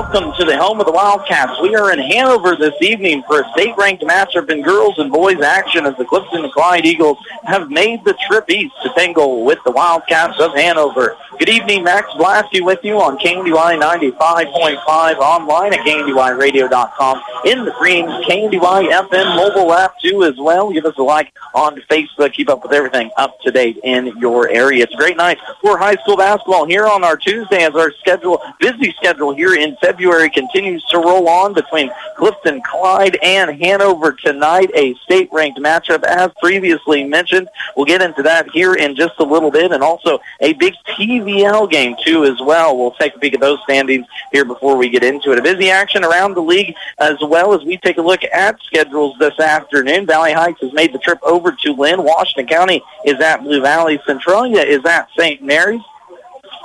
welcome to the home of the Wildcats. We are in Hanover this evening for a state-ranked matchup in girls and boys action as the Clifton Clyde Eagles have made the trip east to tangle with the Wildcats of Hanover. Good evening, Max Blasky with you on KNDY 95.5 online at KNDYradio.com. In the green KNDY FM mobile app too as well. Give us a like on Facebook. Keep up with everything up to date in your area. It's a great night for high school basketball here on our Tuesday as our schedule, busy schedule here in February continues to roll on between Clifton Clyde and Hanover tonight. A state-ranked matchup as previously mentioned. We'll get into that here in just a little bit and also a big TVL game too as well. We'll take a peek at those standings here before we get into it. A busy action around the league as well as we take a look at schedules this afternoon. Valley Heights has made the trip over to Linn. Washington County is at Blue Valley. Centralia is at St. Mary's.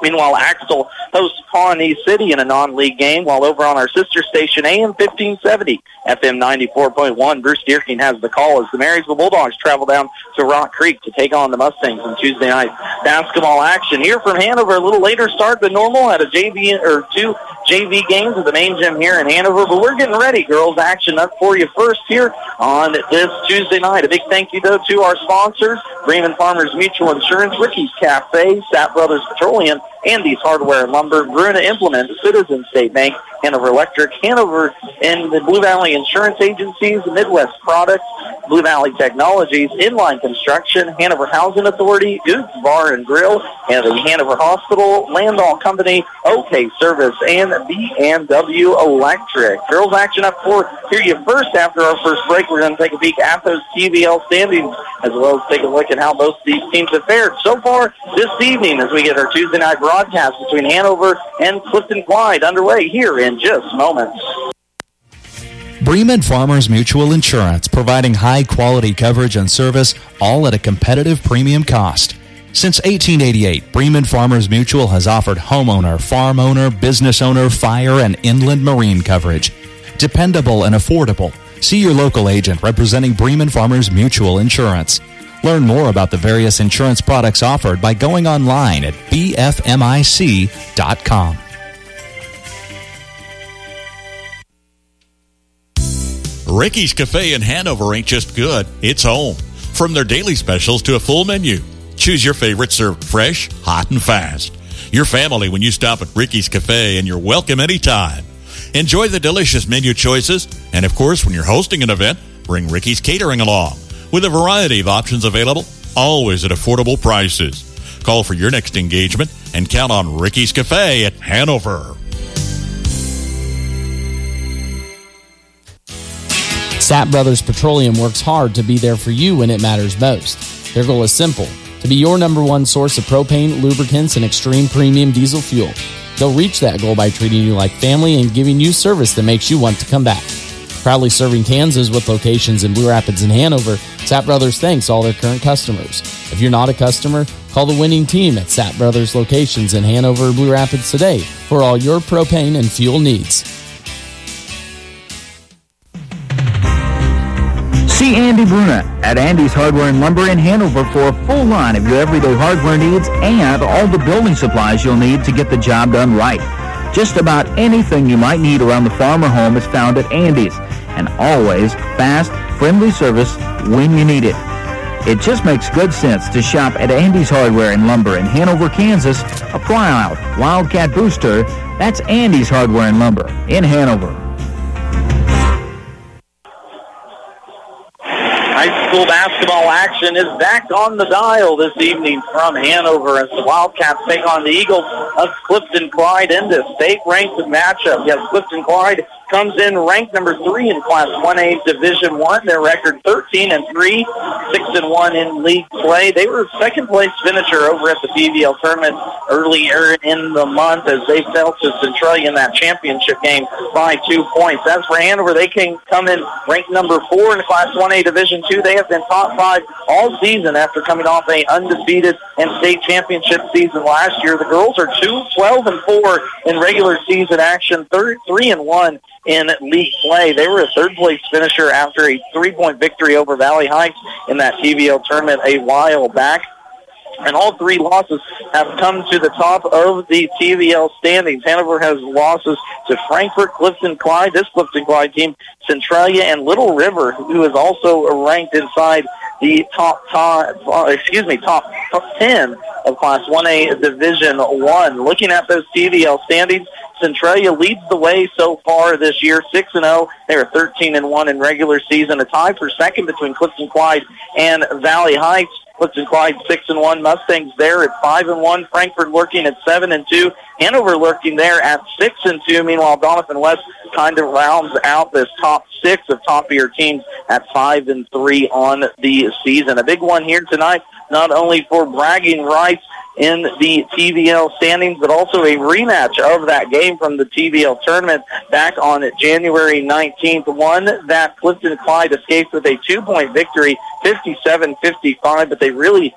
Meanwhile, Axtell hosts Pawnee City in a non-league game, while over on our sister station, AM 1570, FM 94.1, Bruce Deerking has the call as the Marysville Bulldogs travel down to Rock Creek to take on the Mustangs in Tuesday night basketball action. Here from Hanover, a little later start than normal at a JV or two JV games at the main gym here in Hanover, but we're getting ready. Girls action up for you first here on this Tuesday night. A big thank you, though, to our sponsors, Bremen Farmers Mutual Insurance, Ricky's Cafe, Sapp Brothers Petroleum, Andy's Hardware and Lumber, Bruna Implement, Citizen State Bank, Hanover Electric, Hanover and the Blue Valley Insurance Agencies, Midwest Products, Blue Valley Technologies, Inline Construction, Hanover Housing Authority, Goose Bar and Grill, and the Hanover Hospital, Landoll Company, OK Service, and B&W Electric. Girls action up for here you first after our first break. We're going to take a peek at those TVL standings as well as take a look at how both of these teams have fared so far this evening as we get our Tuesday night broadcast between Hanover and Clifton Clyde underway here in just moments. Bremen Farmers Mutual Insurance, providing high quality coverage and service, all at a competitive premium cost. Since 1888, Bremen Farmers Mutual has offered homeowner, farm owner, business owner, fire, and inland marine coverage. Dependable and affordable. See your local agent representing Bremen Farmers Mutual Insurance. Learn more about the various insurance products offered by going online at bfmic.com. Ricky's Cafe in Hanover ain't just good, it's home. From their daily specials to a full menu, choose your favorite served fresh, hot, and fast. Your family when you stop at Ricky's Cafe and you're welcome anytime. Enjoy the delicious menu choices, and of course, when you're hosting an event, bring Ricky's Catering along. With a variety of options available, always at affordable prices. Call for your next engagement and count on Ricky's Cafe at Hanover. Sapp Brothers Petroleum works hard to be there for you when it matters most. Their goal is simple to be your number one source of propane, lubricants, and extreme premium diesel fuel. They'll reach that goal by treating you like family and giving you service that makes you want to come back. Proudly serving Kansas with locations in Blue Rapids and Hanover, Sapp Brothers thanks all their current customers. If you're not a customer, call the winning team at Sapp Brothers locations in Hanover, Blue Rapids today for all your propane and fuel needs. See Andy Bruna at Andy's Hardware and Lumber in Hanover for a full line of your everyday hardware needs and all the building supplies you'll need to get the job done right. Just about anything you might need around the farm or home is found at Andy's, and always fast, friendly service when you need it. It just makes good sense to shop at Andy's Hardware and Lumber in Hanover, Kansas, a Proud Wildcat Booster. That's Andy's Hardware and Lumber in Hanover. High school basketball action is back on the dial this evening from Hanover as the Wildcats take on the Eagles of Clifton Clyde in this state-ranked matchup. Yes, Clifton Clyde comes in ranked number three in Class 1A Division One. Their record 13 and three, six and one in league play. They were second place finisher over at the TVL tournament earlier in the month as they fell to Centralia in that championship game by two points. As for Hanover, they can come in ranked number four in Class 1A Division Two. They have been top five all season after coming off a undefeated and state championship season last year. The girls are two, 12 and four in regular season action, third, three and one in league play. They were a third place finisher after a three point victory over Valley Heights in that TVL tournament a while back. and all three losses have come to the top of the TVL standings. Hanover has losses to Frankfort, Clifton Clyde, this Clifton Clyde team, Centralia, and Little River, who is also ranked inside the top, top excuse me, top, top 10 of Class 1A Division 1. Looking at those TVL standings, Centralia leads the way so far this year, 6 and 0. They are 13 and 1 in regular season. A tie for second between Clifton Clyde and Valley Heights. Clifton Clyde six and one. Mustangs there at five and one. Frankfort lurking at seven and two. Hanover lurking there at six and two. Meanwhile, Doniphan West kind of rounds out this top six of top tier teams at five and three on the season. A big one here tonight, not only for bragging rights in the TVL standings, but also a rematch of that game from the TVL tournament back on January 19th. One that Clifton Clyde escaped with a two-point victory, 57-55, but they really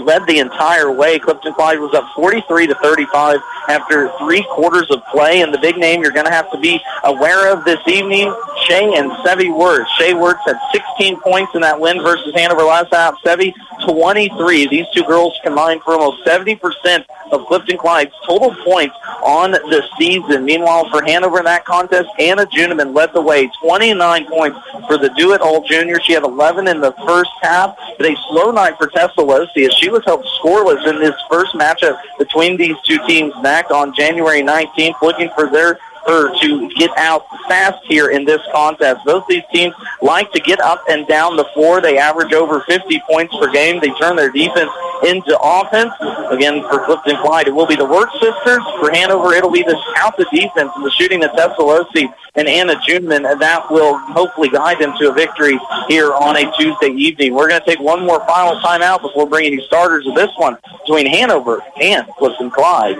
led the entire way. Clifton Clyde was up 43 to 35 after three quarters of play. And the big name you're going to have to be aware of this evening, Shay and Sevi Wirtz. Shay Wirtz had 16 points in that win versus Hanover last night. Sevi 23. These two girls combined for almost 70% of Clifton Clyde's total points on the season. Meanwhile, for Hanover in that contest, Anna Juniman led the way, 29 points for the Do-It-All Junior. She had 11 in the first half, but a slow night for Tessa Losi as she was held scoreless in this first matchup between these two teams back on January 19th, looking for their her to get out fast here in this contest. Both these teams like to get up and down the floor. They average over 50 points per game. They turn their defense into offense. Again, for Clifton Clyde, it will be the Wirtz sisters. For Hanover, it'll be the out the defense and the shooting of Tessa Losi and Anna Juneman, and that will hopefully guide them to a victory here on a Tuesday evening. We're going to take one more final timeout before bringing you starters of this one between Hanover and Clifton Clyde.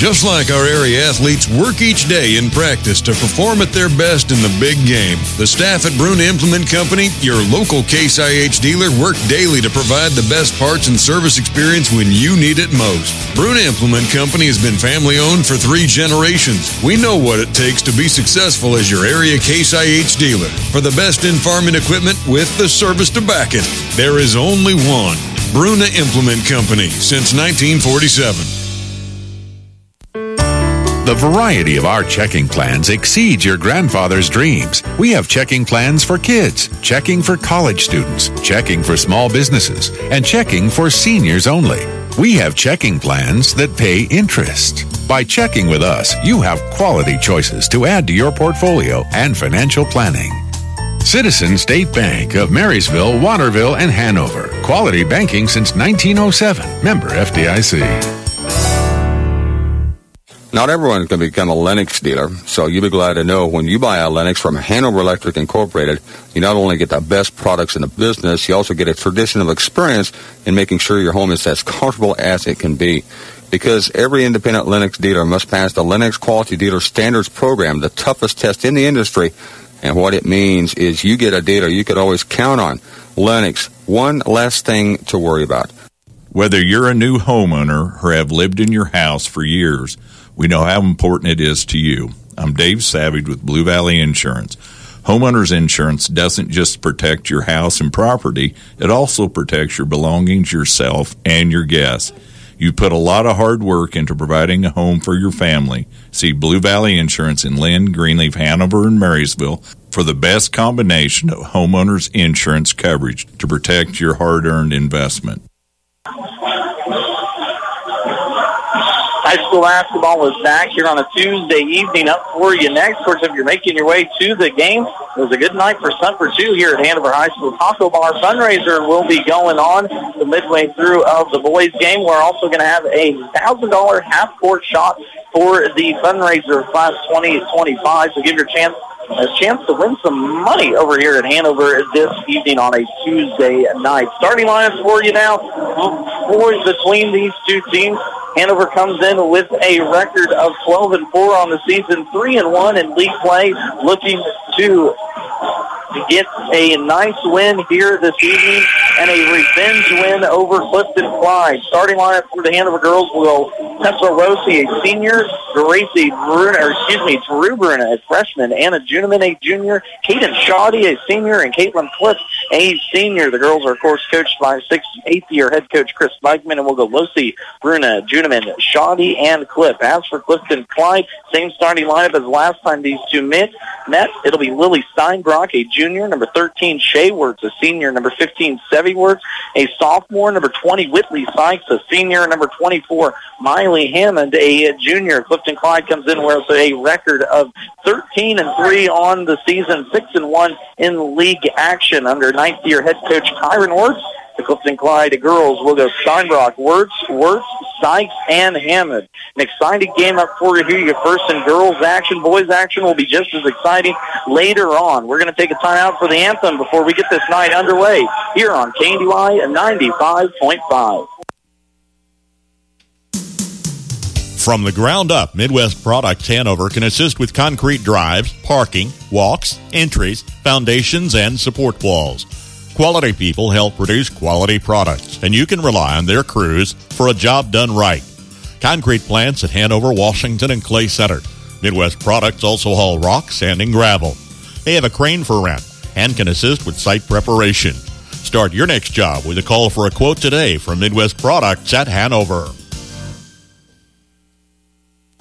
Just like our area athletes work each day in practice to perform at their best in the big game, the staff at Bruna Implement Company, your local Case IH dealer, work daily to provide the best parts and service experience when you need it most. Bruna Implement Company has been family owned for three generations. We know what it takes to be successful as your area Case IH dealer. For the best in farming equipment with the service to back it, there is only one. Bruna Implement Company since 1947. The variety of our checking plans exceeds your grandfather's dreams. We have checking plans for kids, checking for college students, checking for small businesses, and checking for seniors only. We have checking plans that pay interest. By checking with us, you have quality choices to add to your portfolio and financial planning. Citizen State Bank of Marysville, Waterville, and Hanover. Quality banking since 1907. Member FDIC. Not everyone can become a Lennox dealer, so you'll be glad to know when you buy a Lennox from Hanover Electric Incorporated, you not only get the best products in the business, you also get a tradition of experience in making sure your home is as comfortable as it can be. Because every independent Lennox dealer must pass the Lennox Quality Dealer Standards Program, the toughest test in the industry. And what it means is you get a dealer you could always count on. Lennox, one less thing to worry about. Whether you're a new homeowner or have lived in your house for years, we know how important it is to you. I'm Dave Savage with Blue Valley Insurance. Homeowners insurance doesn't just protect your house and property, it also protects your belongings, yourself, and your guests. You put a lot of hard work into providing a home for your family. See Blue Valley Insurance in Linn, Greenleaf, Hanover, and Marysville for the best combination of homeowners insurance coverage to protect your hard earned investment. High school basketball is back here on a Tuesday evening up for you next. Of course, if you're making your way to the game, it was a good night for Sun for Two here at Hanover High School. Taco Bar fundraiser will be going on the midway through of the boys game. We're also going to have a $1,000 half-court shot for the fundraiser Class 2025. So give your chance a chance to win some money over here at Hanover this evening on a Tuesday night. Starting lineups for you now. Boys between these two teams. Hanover comes in with a record of 12 and 4 on the season, 3 and 1 in league play, looking to get a nice win here this evening and a revenge win over Clifton Clyde. Starting lineup for the Hanover girls will Tessa Losi, a senior, Gracie Bruna, or excuse me, Drew Bruna, a freshman, and Anna Juniman, a junior, Kaden Shoddy, a senior, and Caitlin Cliff, a senior. The girls are, of course, coached by sixth, eighth year head coach Chris Bikeman, and we'll go Losi, Bruna, Juneman, Shoddy, and Cliff. As for Clifton Clyde, same starting lineup as last time these two met. Met. It'll be Lily Steinbrock, a junior. Number 13, Shea Wertz, a senior. Number 15, Sevy Wertz, a sophomore. Number 20, Whitley Sykes, a senior. Number 24, Miley Hammond, a junior. Clifton Clyde comes in with a record of 13 and 3 on the season, 6 and 1 in league action under ninth year head coach Kyron Wertz. The Clifton Clyde girls will go Steinbrock, Wertz, Wertz, Sykes, and Hammond. An exciting game up for you here. Your first and girls action, boys action will be just as exciting later on. We're going to take a time out for the anthem before we get this night underway here on KNDY 95.5. From the ground up, Midwest Products Hanover can assist with concrete drives, parking, walks, entries, foundations, and support walls. Quality people help produce quality products, and you can rely on their crews for a job done right. Concrete plants at Hanover, Washington, and Clay Center. Midwest Products also haul rock, sand, and gravel. They have a crane for rent and can assist with site preparation. Start your next job with a call for a quote today from Midwest Products at Hanover.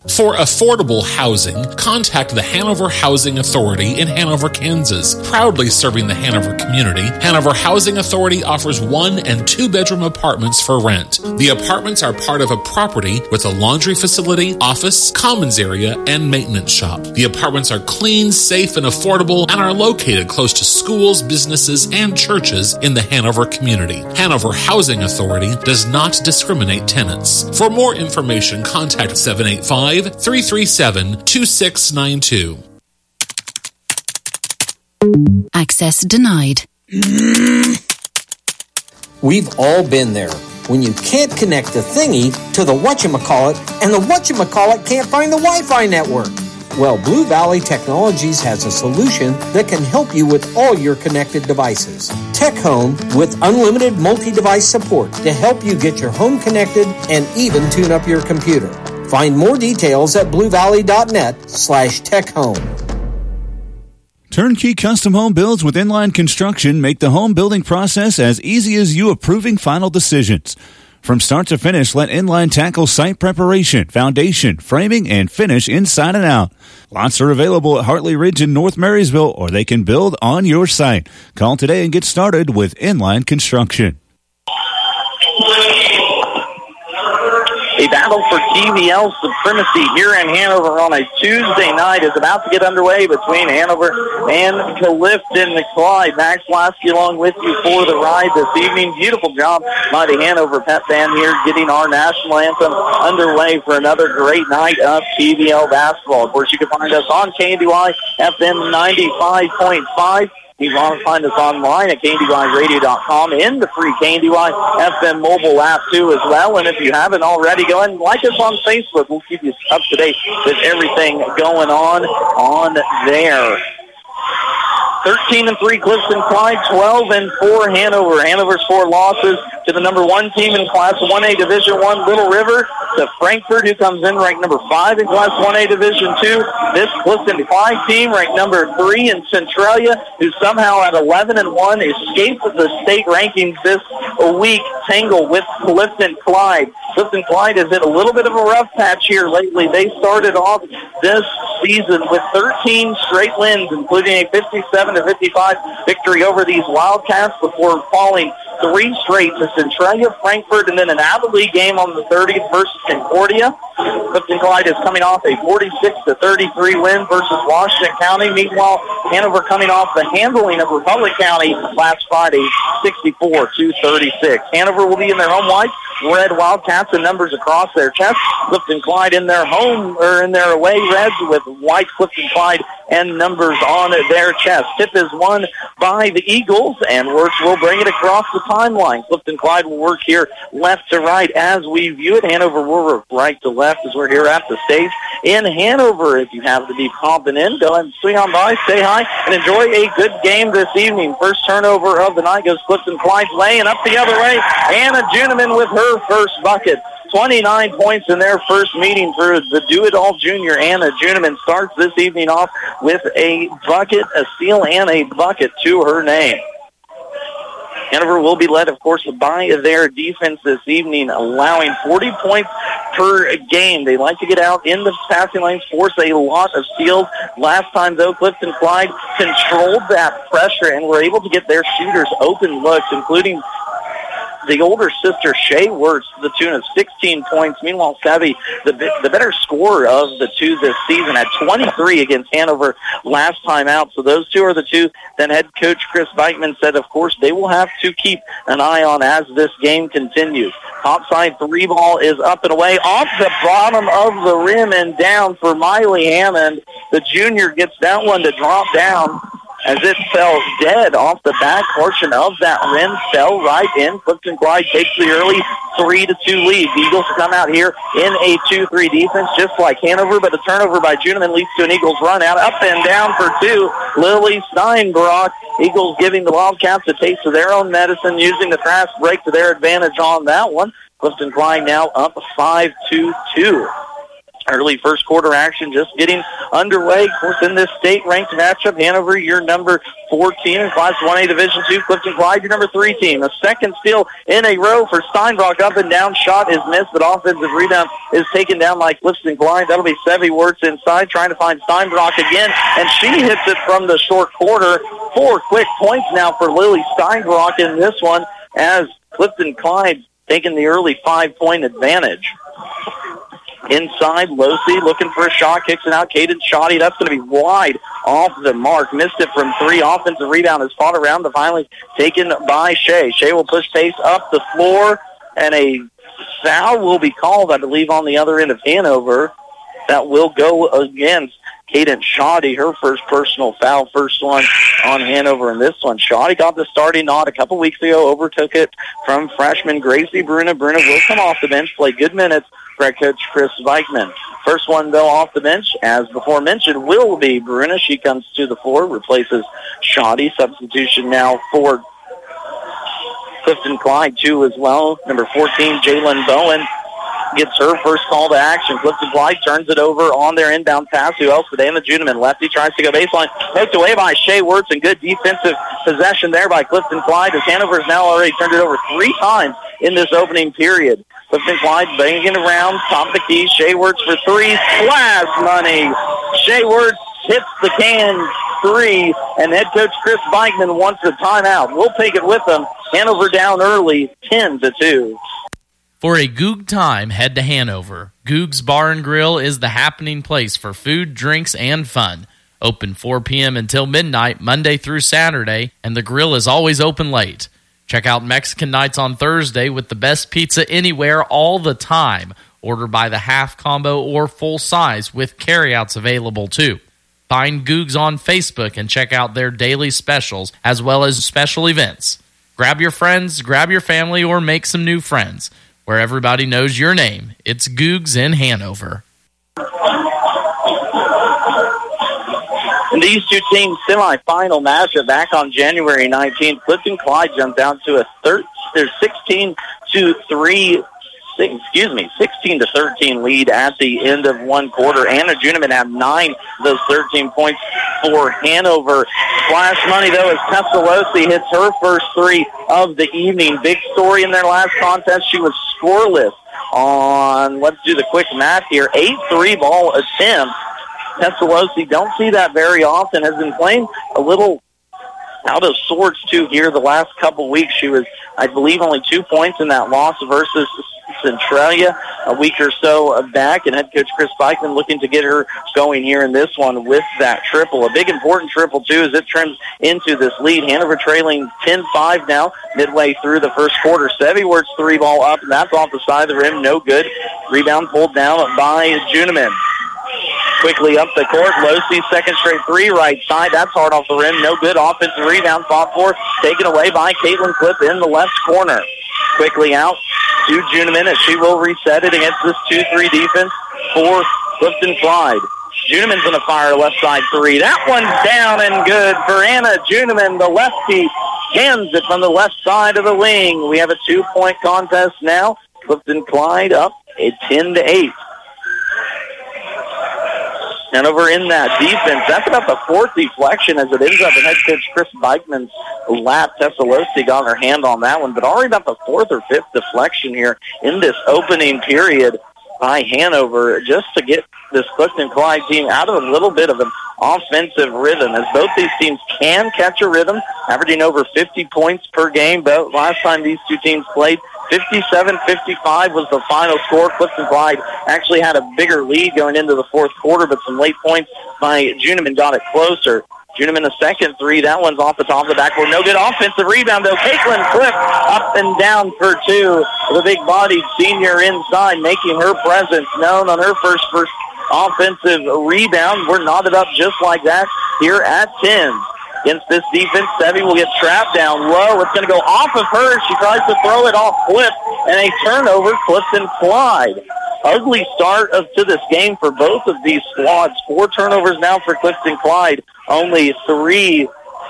For affordable housing, contact the Hanover Housing Authority in Hanover, Kansas. Proudly serving the Hanover community, Hanover Housing Authority offers one and two bedroom apartments for rent. The apartments are part of a property with a laundry facility, office, commons area, and maintenance shop. The apartments are clean, safe, and affordable and are located close to schools, businesses, and churches in the Hanover community. Hanover Housing Authority does not discriminate tenants. For more information, contact 785 337 2692. Access denied. We've all been there when you can't connect the thingy to the whatchamacallit and the whatchamacallit can't find the Wi-Fi network. Well, Blue Valley Technologies has a solution that can help you with all your connected devices. Tech Home with unlimited multi-device support to help you get your home connected and even tune up your computer. Find more details at bluevalley.net slash techhome. Turnkey custom home builds with inline construction make the home building process as easy as you approving final decisions. From start to finish, let Inline tackle site preparation, foundation, framing, and finish inside and out. Lots are available at Hartley Ridge in North Marysville, or they can build on your site. Call today and get started with Inline Construction. A battle for TVL supremacy here in Hanover on a Tuesday night is about to get underway between Hanover and Clifton Clyde. Max Lasky along with you for the ride this evening. Beautiful job by the Hanover Pep Band here getting our national anthem underway for another great night of TVL basketball. Of course, you can find us on KNDY FM 95.5. You can find us online at KNDYradio.com in the free KNDY FM mobile app too as well. And if you haven't already, go ahead and like us on Facebook. We'll keep you up to date with everything going on on there. 13 and 3 Clifton Clyde, 12 and 4 Hanover. Hanover's four losses to the number one team in Class 1A Division 1 Little River, to Frankfort, who comes in ranked number 5 in Class 1A Division 2. This Clifton Clyde team ranked number 3 in Centralia, who somehow at 11 and 1 escaped the state rankings this week, tangle with Clifton Clyde. Clifton Clyde has hit a little bit of a rough patch here lately. They started off this season with 13 straight wins, including a 57 to 55 victory over these Wildcats before falling three straight to Centralia, Frankfort, and then an out-of-league game on the 30th versus Concordia. Clifton Clyde is coming off a 46 to 33 win versus Washington County. Meanwhile, Hanover coming off the handling of Republic County last Friday, 64 to 36. Hanover will be in their home white, red Wildcats and numbers across their chest. Clifton Clyde in their home or in their away reds with white Clifton Clyde and numbers on their chest. Tip is won by the Eagles, and Wertz will bring it across the timeline. Clifton Clyde will work here left to right as we view it. Hanover will work right to left as we're here at the stage in Hanover. If you have to be popping in, go and swing on by, say hi, and enjoy a good game this evening. First turnover of the night goes Clifton Clyde's way, and up the other way, Anna Juneman with her first bucket. 29 points in their first meeting for the do-it-all junior Anna Juneman starts this evening off with a bucket, a steal, and a bucket to her name. Hanover will be led, of course, by their defense this evening, allowing 40 points per game. They like to get out in the passing lanes, force a lot of steals. Last time, though, Clifton Clyde controlled that pressure and were able to get their shooters open looks, including the older sister, Shay Wirtz, to the tune of 16 points. Meanwhile, Savvy, the, the better scorer of the two this season, had 23 against Hanover last time out. So those two are the two that head coach Chris Beitman said, of course, they will have to keep an eye on as this game continues. Topside three ball is up and away off the bottom of the rim and down for Miley Hammond. The junior gets that one to drop down as it fell dead off the back portion of that rim, fell right in. Clifton Clyde takes the early 3 to 2 lead. The Eagles come out here in a 2-3 defense, just like Hanover, but a turnover by Juniman leads to an Eagles run out, up and down for two. Lily Steinbrock. Eagles giving the Wildcats a taste of their own medicine, using the fast break to their advantage on that one. Clifton Clyde now up 5-2-2 early first quarter action just getting underway. Of course, in this state-ranked matchup, Hanover, your number 14 in Class 1A Division 2. Clifton Clyde, your number 3 team. A second steal in a row for Steinbrock. Up and down shot is missed, but offensive rebound is taken down by Clifton Clyde. That'll be Sevy Wirtz inside, trying to find Steinbrock again, and she hits it from the short quarter. Four quick points now for Lily Steinbrock in this one as Clifton Clyde taking the early five-point advantage. Inside, Losi looking for a shot, kicks it out. Caden Shoddy, that's going to be wide off the mark. Missed it from three. Offensive rebound is fought around the finally taken by Shea. Shea will push pace up the floor, and a foul will be called, I believe, on the other end of Hanover. That will go against Caden Shoddy, her first personal foul, first one on Hanover in this one. Shoddy got the starting nod a couple weeks ago, overtook it from freshman Gracie Bruna. Bruna will come off the bench, play good minutes for coach Chris Weichman. First one, though, off the bench, as before mentioned, will be Bruna. She comes to the floor, replaces Shoddy. Substitution now for Clifton Clyde, too, as well. Number 14, Jalen Bowen gets her first call to action. Clifton Clyde turns it over on their inbound pass. Who else today? The Juneman. Lefty tries to go baseline. Poked away by Shea Wirtz and good defensive possession there by Clifton Clyde as Hanover's now already turned it over three times in this opening period. Clifton Clyde banging around, top of the key. Wirtz for three. Splash money. Wirtz hits the can three, and head coach Chris Beichman wants a timeout. We'll take it with them. Hanover down early, 10 to 2. For a Goog time, head to Hanover. Goog's Bar and Grill is the happening place for food, drinks, and fun. Open 4 p.m. until midnight, Monday through Saturday, and the grill is always open late. Check out Mexican Nights on Thursday with the best pizza anywhere all the time. Order by the half combo or full size with carryouts available too. Find Googs on Facebook and check out their daily specials as well as special events. Grab your friends, grab your family, or make some new friends where everybody knows your name. It's Googs in Hanover. These two teams semifinal matchup back on January 19th. Clifton Clyde jumped down to a thir- 16 to 3 excuse me, 16 to 13 lead at the end of one quarter. Anna Juniman had nine of those 13 points for Hanover. Flash money, though, as Tessa Losi hits her first three of the evening. Big story in their last contest. She was scoreless on, let's do the quick math here, eight three ball attempts. Tessa Losi, don't see that very often, has been playing a little out of sorts too here the last couple weeks. She was, I believe, only two points in that loss versus Centralia a week or so back, and head coach Chris Beichman looking to get her going here in this one with that triple. A big important triple, too, as it trims into this lead. Hanover trailing 10-5 now, midway through the first quarter. Sevy Wirtz three ball up, and that's off the side of the rim. No good. Rebound pulled down by Juniman. Quickly up the court. Losi second straight three right side. That's hard off the rim. No good. Offensive rebound fought for. Taken away by Caitlin Cliff in the left corner. Quickly out to Juniman as she will reset it against this 2-3 defense for Clifton Clyde. Juniman's going to fire left side three. That one's down and good for Anna Juniman, the lefty. Hands it from the left side of the wing. We have a two-point contest now. Clifton Clyde up at 10 to 8. And over in that defense, that's about the fourth deflection as it ends up in head coach Chris Bikeman's lap. Tessa Losi got her hand on that one, but already about the fourth or fifth deflection here in this opening period by Hanover just to get this Clifton Clyde team out of a little bit of an offensive rhythm as both these teams can catch a rhythm, averaging over 50 points per game. But last time these two teams played, 57-55 was the final score. Clifton Clyde actually had a bigger lead going into the fourth quarter, but some late points by Juniman got it closer. Juniman a second three. That one's off the top of the backboard. No good offensive rebound though. Caitlin Cliff up and down for two. The big bodied senior inside making her presence known on her first first offensive rebound. We're knotted up just like that here at 10 against this defense. Sevi will get trapped down low. It's going to go off of her. She tries to throw it off Cliff, and a turnover, Clifton Clyde. Ugly start of, to this game for both of these squads. Four turnovers now for Clifton Clyde, only three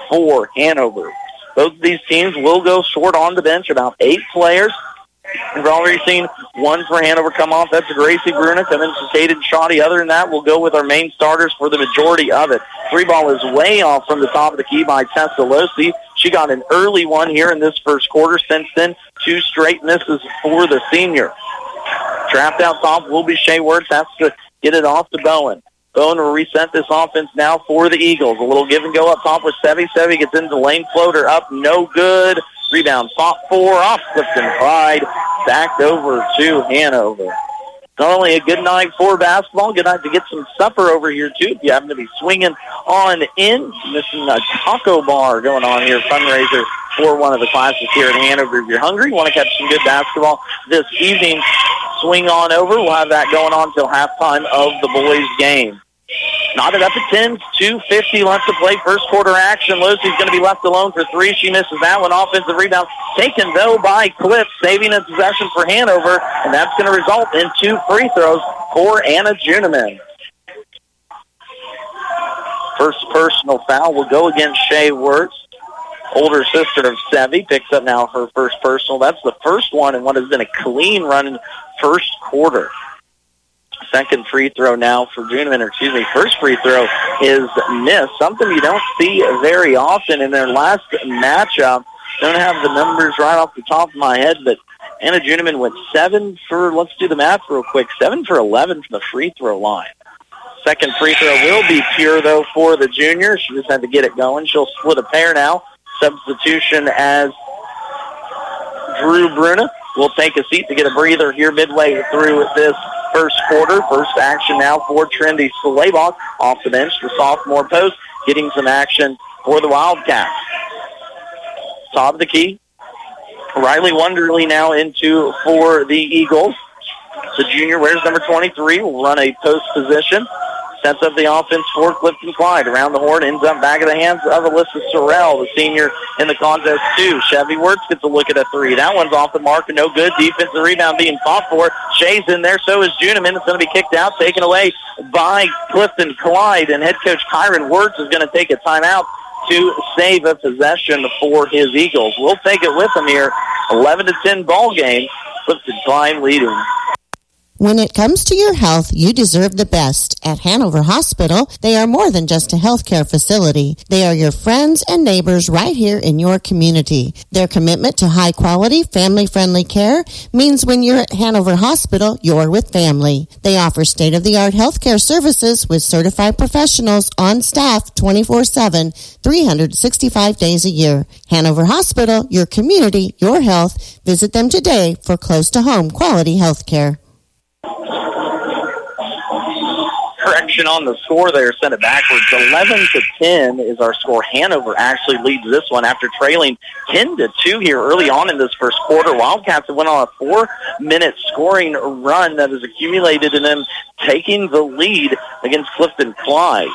for Hanover. Both of these teams will go short on the bench, about eight players. We've already seen one for Hanover come off. That's Gracie Bruna coming to Caden Shoddy. Other than that, we'll go with our main starters for the majority of it. Three ball is way off from the top of the key by Tessa Losi. She got an early one here in this first quarter. Since then, two straight misses for the senior. Trapped out top will be Shea Wirtz. Has to get it off to Bowen. Bowen will reset this offense now for the Eagles. A little give and go up top with Sevi. Sevi gets into lane floater up. No good. Rebound fought four off Clifton Clyde. Backed over to Hanover. Not only a good night for basketball, good night to get some supper over here too. If you happen to be swinging on in, missing a taco bar going on here, fundraiser for one of the classes here at Hanover. If you're hungry, want to catch some good basketball this evening, swing on over. We'll have that going on till halftime of the boys' game. Knotted up at 10, 2.50 left to play. First quarter action. Lucy's going to be left alone for three. She misses that one. Offensive rebound taken, though, by Cliff, saving a possession for Hanover, and that's going to result in two free throws for Anna Juniman. First personal foul will go against Shea Wirtz. Older sister of Sevi picks up now her first personal. That's the first one in what has been a clean run in first quarter second free throw now for Juniman, or excuse me, first free throw is missed. Something you don't see very often in their last matchup. Don't have the numbers right off the top of my head, but Anna Juniman went seven for, let's do the math real quick, seven for 11 from the free throw line. Second free throw will be pure, though, for the junior. She just had to get it going. She'll split a pair now. Substitution as Drew Bruna will take a seat to get a breather here midway through this first quarter. First action now for Trendy Slaybaugh off the bench, the sophomore post, getting some action for the Wildcats. Top of the key. Riley Wonderly now into for the Eagles. The junior wears number 23, will run a post position sets up the offense for Clifton Clyde. Around the horn, ends up back of the hands of Alyssa Sorrell, the senior in the contest too. Sevi Wirtz gets a look at a three. That one's off the mark, and no good. Defensive rebound being fought for. Shea's in there, so is Juniman. It's going to be kicked out, taken away by Clifton Clyde, and head coach Kyron Wirtz is going to take a timeout to save a possession for his Eagles. We'll take it with them here. 11 to 10 ball game. Clifton Clyde leading. When it comes to your health, you deserve the best. At Hanover Hospital, they are more than just a healthcare facility. They are your friends and neighbors right here in your community. Their commitment to high quality, family friendly care means when you're at Hanover Hospital, you're with family. They offer state of the art healthcare services with certified professionals on staff 24 7, 365 days a year. Hanover Hospital, your community, your health. Visit them today for close to home quality healthcare. Correction on the score there, sent it backwards. 11 to 10 is our score. Hanover actually leads this one after trailing 10 to 2 here early on in this first quarter. Wildcats have went on a four-minute scoring run that has accumulated in them taking the lead against Clifton Clyde.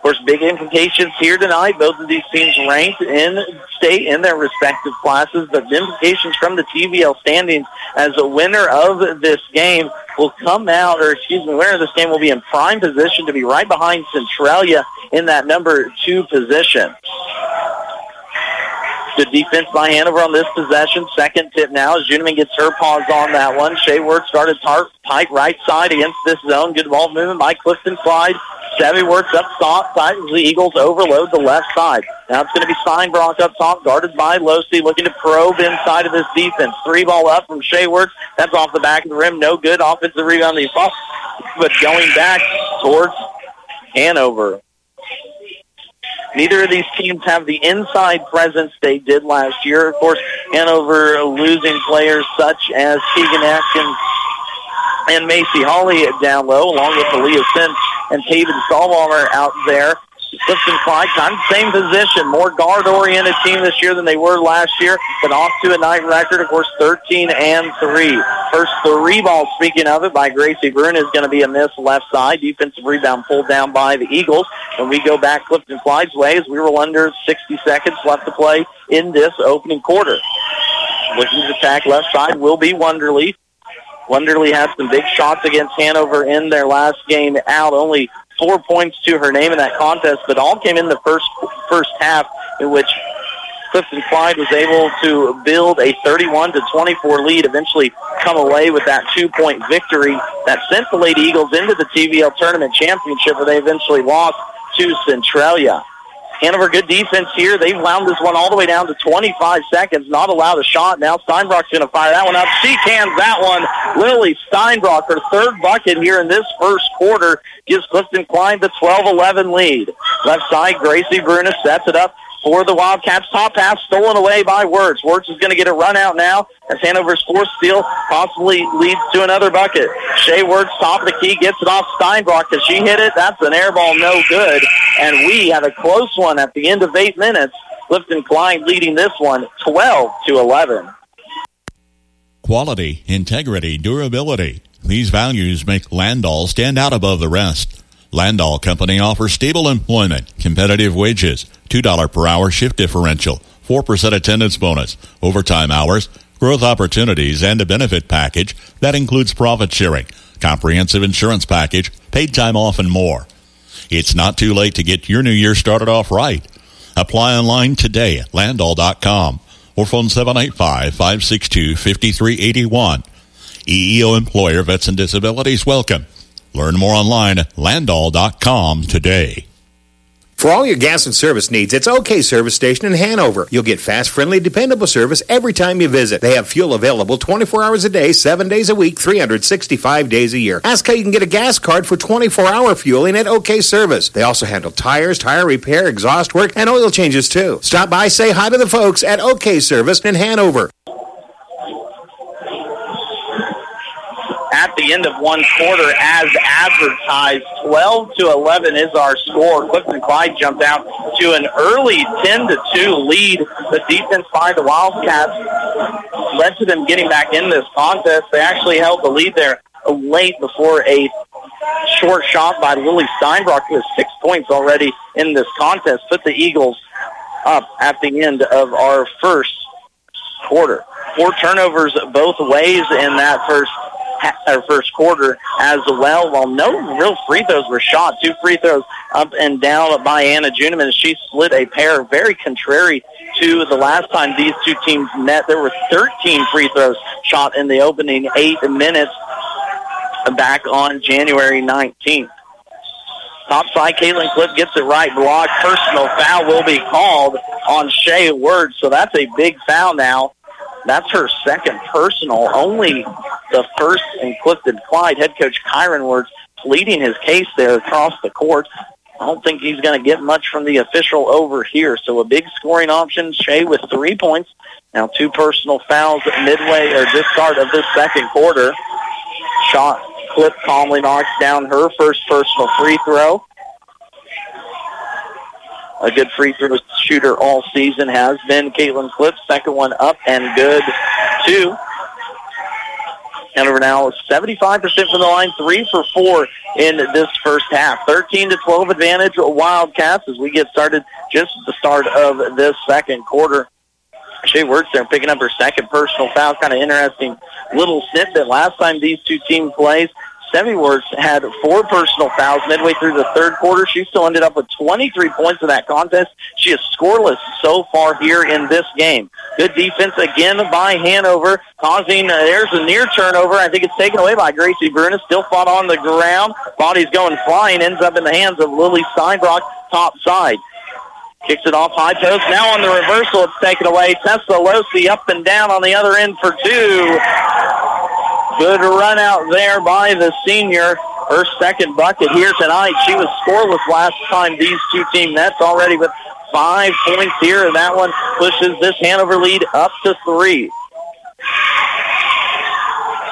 Of course, big implications here tonight. Both of these teams ranked in state in their respective classes, but the implications from the TVL standings as a winner of this game will come out, or excuse me, winner of this game will be in prime position to be right behind Centralia in that number two position. Good defense by Hanover on this possession. Second tip now as Juniman gets her paws on that one. Shea Wirtz started tar- tight right side against this zone. Good ball movement by Clifton Clyde. Savvy works up top side the Eagles overload the left side. Now it's going to be Steinbrock up top, guarded by Losi, looking to probe inside of this defense. Three ball up from Shea Wirtz. That's off the back of the rim. No good. Offensive rebound. The but going back towards Hanover. Neither of these teams have the inside presence they did last year. Of course, Hanover losing players such as Keegan Atkins and Macy Holly down low, along with Aaliyah Sims and Taven Stallballer out there. Clifton Clyde, kind of same position, more guard-oriented team this year than they were last year, but off to a night record, of course, 13 and 3. First three ball, speaking of it, by Gracie Bruna is going to be a miss left side. Defensive rebound pulled down by the Eagles. When we go back Clifton Clyde's way, as we roll under 60 seconds left to play in this opening quarter. Looking to attack left side will be Wonderly. Wonderly had some big shots against Hanover in their last game out. Only four points to her name in that contest, but all came in the first first half, in which Clifton Clyde was able to build a 31 to 24 lead, eventually come away with that two-point victory that sent the Lady Eagles into the TVL tournament championship, where they eventually lost to Centralia. Hanover, good defense here. They've wound this one all the way down to 25 seconds, not allowed a shot. Now Steinbrock's going to fire that one up. She cans that one. Lily Steinbrock, her third bucket here in this first quarter, gives Clifton Clyde the 12-11 lead. Left side, Gracie Bruna sets it up for the Wildcats. Top pass stolen away by Wertz. Wertz is going to get a run out now as Hanover's fourth steal possibly leads to another bucket. Shea Wertz, top of the key, gets it off Steinbrock. Does she hit it? That's an air ball, no good. And we have a close one at the end of eight minutes. Clifton Clyde leading this one 12 to 11. Quality, integrity, durability. These values make Landoll stand out above the rest. Landoll Company offers stable employment, competitive wages, $2 per hour shift differential, 4% attendance bonus, overtime hours, growth opportunities, and a benefit package that includes profit sharing, comprehensive insurance package, paid time off, and more. It's not too late to get your new year started off right. Apply online today at landoll.com or phone 785-562-5381. EEO employer vets and disabilities welcome. Learn more online at landoll.com today. For all your gas and service needs, it's OK Service Station in Hanover. You'll get fast, friendly, dependable service every time you visit. They have fuel available 24 hours a day, 7 days a week, 365 days a year. Ask how you can get a gas card for 24-hour fueling at OK Service. They also handle tires, tire repair, exhaust work, and oil changes too. Stop by, say hi to the folks at OK Service in Hanover. at the end of one quarter as advertised. 12 to 11 is our score. Clifton Clyde jumped out to an early 10 to 2 lead. The defense by the Wildcats led to them getting back in this contest. They actually held the lead there late before a short shot by Lily Steinbrock, who has six points already in this contest, put the Eagles up at the end of our first quarter. Four turnovers both ways in that first our first quarter as well. While no real free throws were shot, two free throws up and down by Anna Juniman. She split a pair, very contrary to the last time these two teams met. There were 13 free throws shot in the opening eight minutes back on January 19th. Top side, Caitlin Cliff gets it right. Block. Personal foul will be called on Shea Wirtz. So that's a big foul now that's her second personal, only the first in Clifton Clyde. Head coach Kyron Wirtz pleading his case there across the court. I don't think he's going to get much from the official over here. So a big scoring option. Shea with three points. Now two personal fouls midway or this start of this second quarter. Shot Cliff calmly knocks down her first personal free throw a good free throw shooter all season has been Caitlin Cliff. Second one up and good, too. Hanover now 75% from the line, three for four in this first half. 13 to 12 advantage Wildcats as we get started just at the start of this second quarter. Shea Wirtz there picking up her second personal foul. Kind of interesting little snippet. Last time these two teams played, Sevi Wirtz had four personal fouls midway through the third quarter. She still ended up with 23 points in that contest. She is scoreless so far here in this game. Good defense again by Hanover, causing, uh, there's a near turnover. I think it's taken away by Gracie Bruna. Still fought on the ground. Body's going flying, ends up in the hands of Lily Steinbrock, top side. Kicks it off high post. Now on the reversal, it's taken away. Tessa Losi up and down on the other end for two. Good run out there by the senior. Her second bucket here tonight. She was scoreless last time these two team nets already with five points here, and that one pushes this Hanover lead up to three.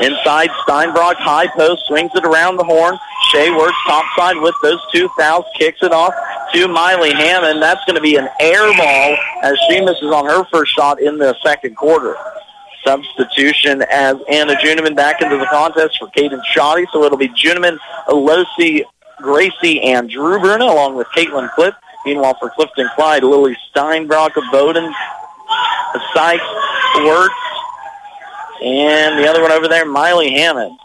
Inside, Steinbrock high post swings it around the horn. Shea Wirtz topside with those two fouls, kicks it off to Miley Hammond. That's going to be an air ball as she misses on her first shot in the second quarter. Substitution as Anna Juniman back into the contest for Caden Shoddy. So it'll be Juniman, Alosi, Gracie, and Drew Bruna along with Caitlin Cliff. Meanwhile, for Clifton Clyde, Lily Steinbrock of Bowen, Sykes, Wirtz, and the other one over there, Miley Hammond.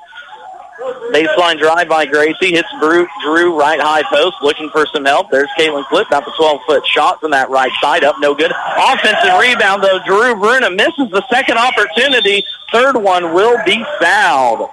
Baseline drive by Gracie. Hits Drew, Drew right high post, looking for some help. There's Caitlin Cliff. Got the 12-foot shot from that right side. Up, no good. Offensive rebound, though. Drew Bruna misses the second opportunity. Third one will be fouled.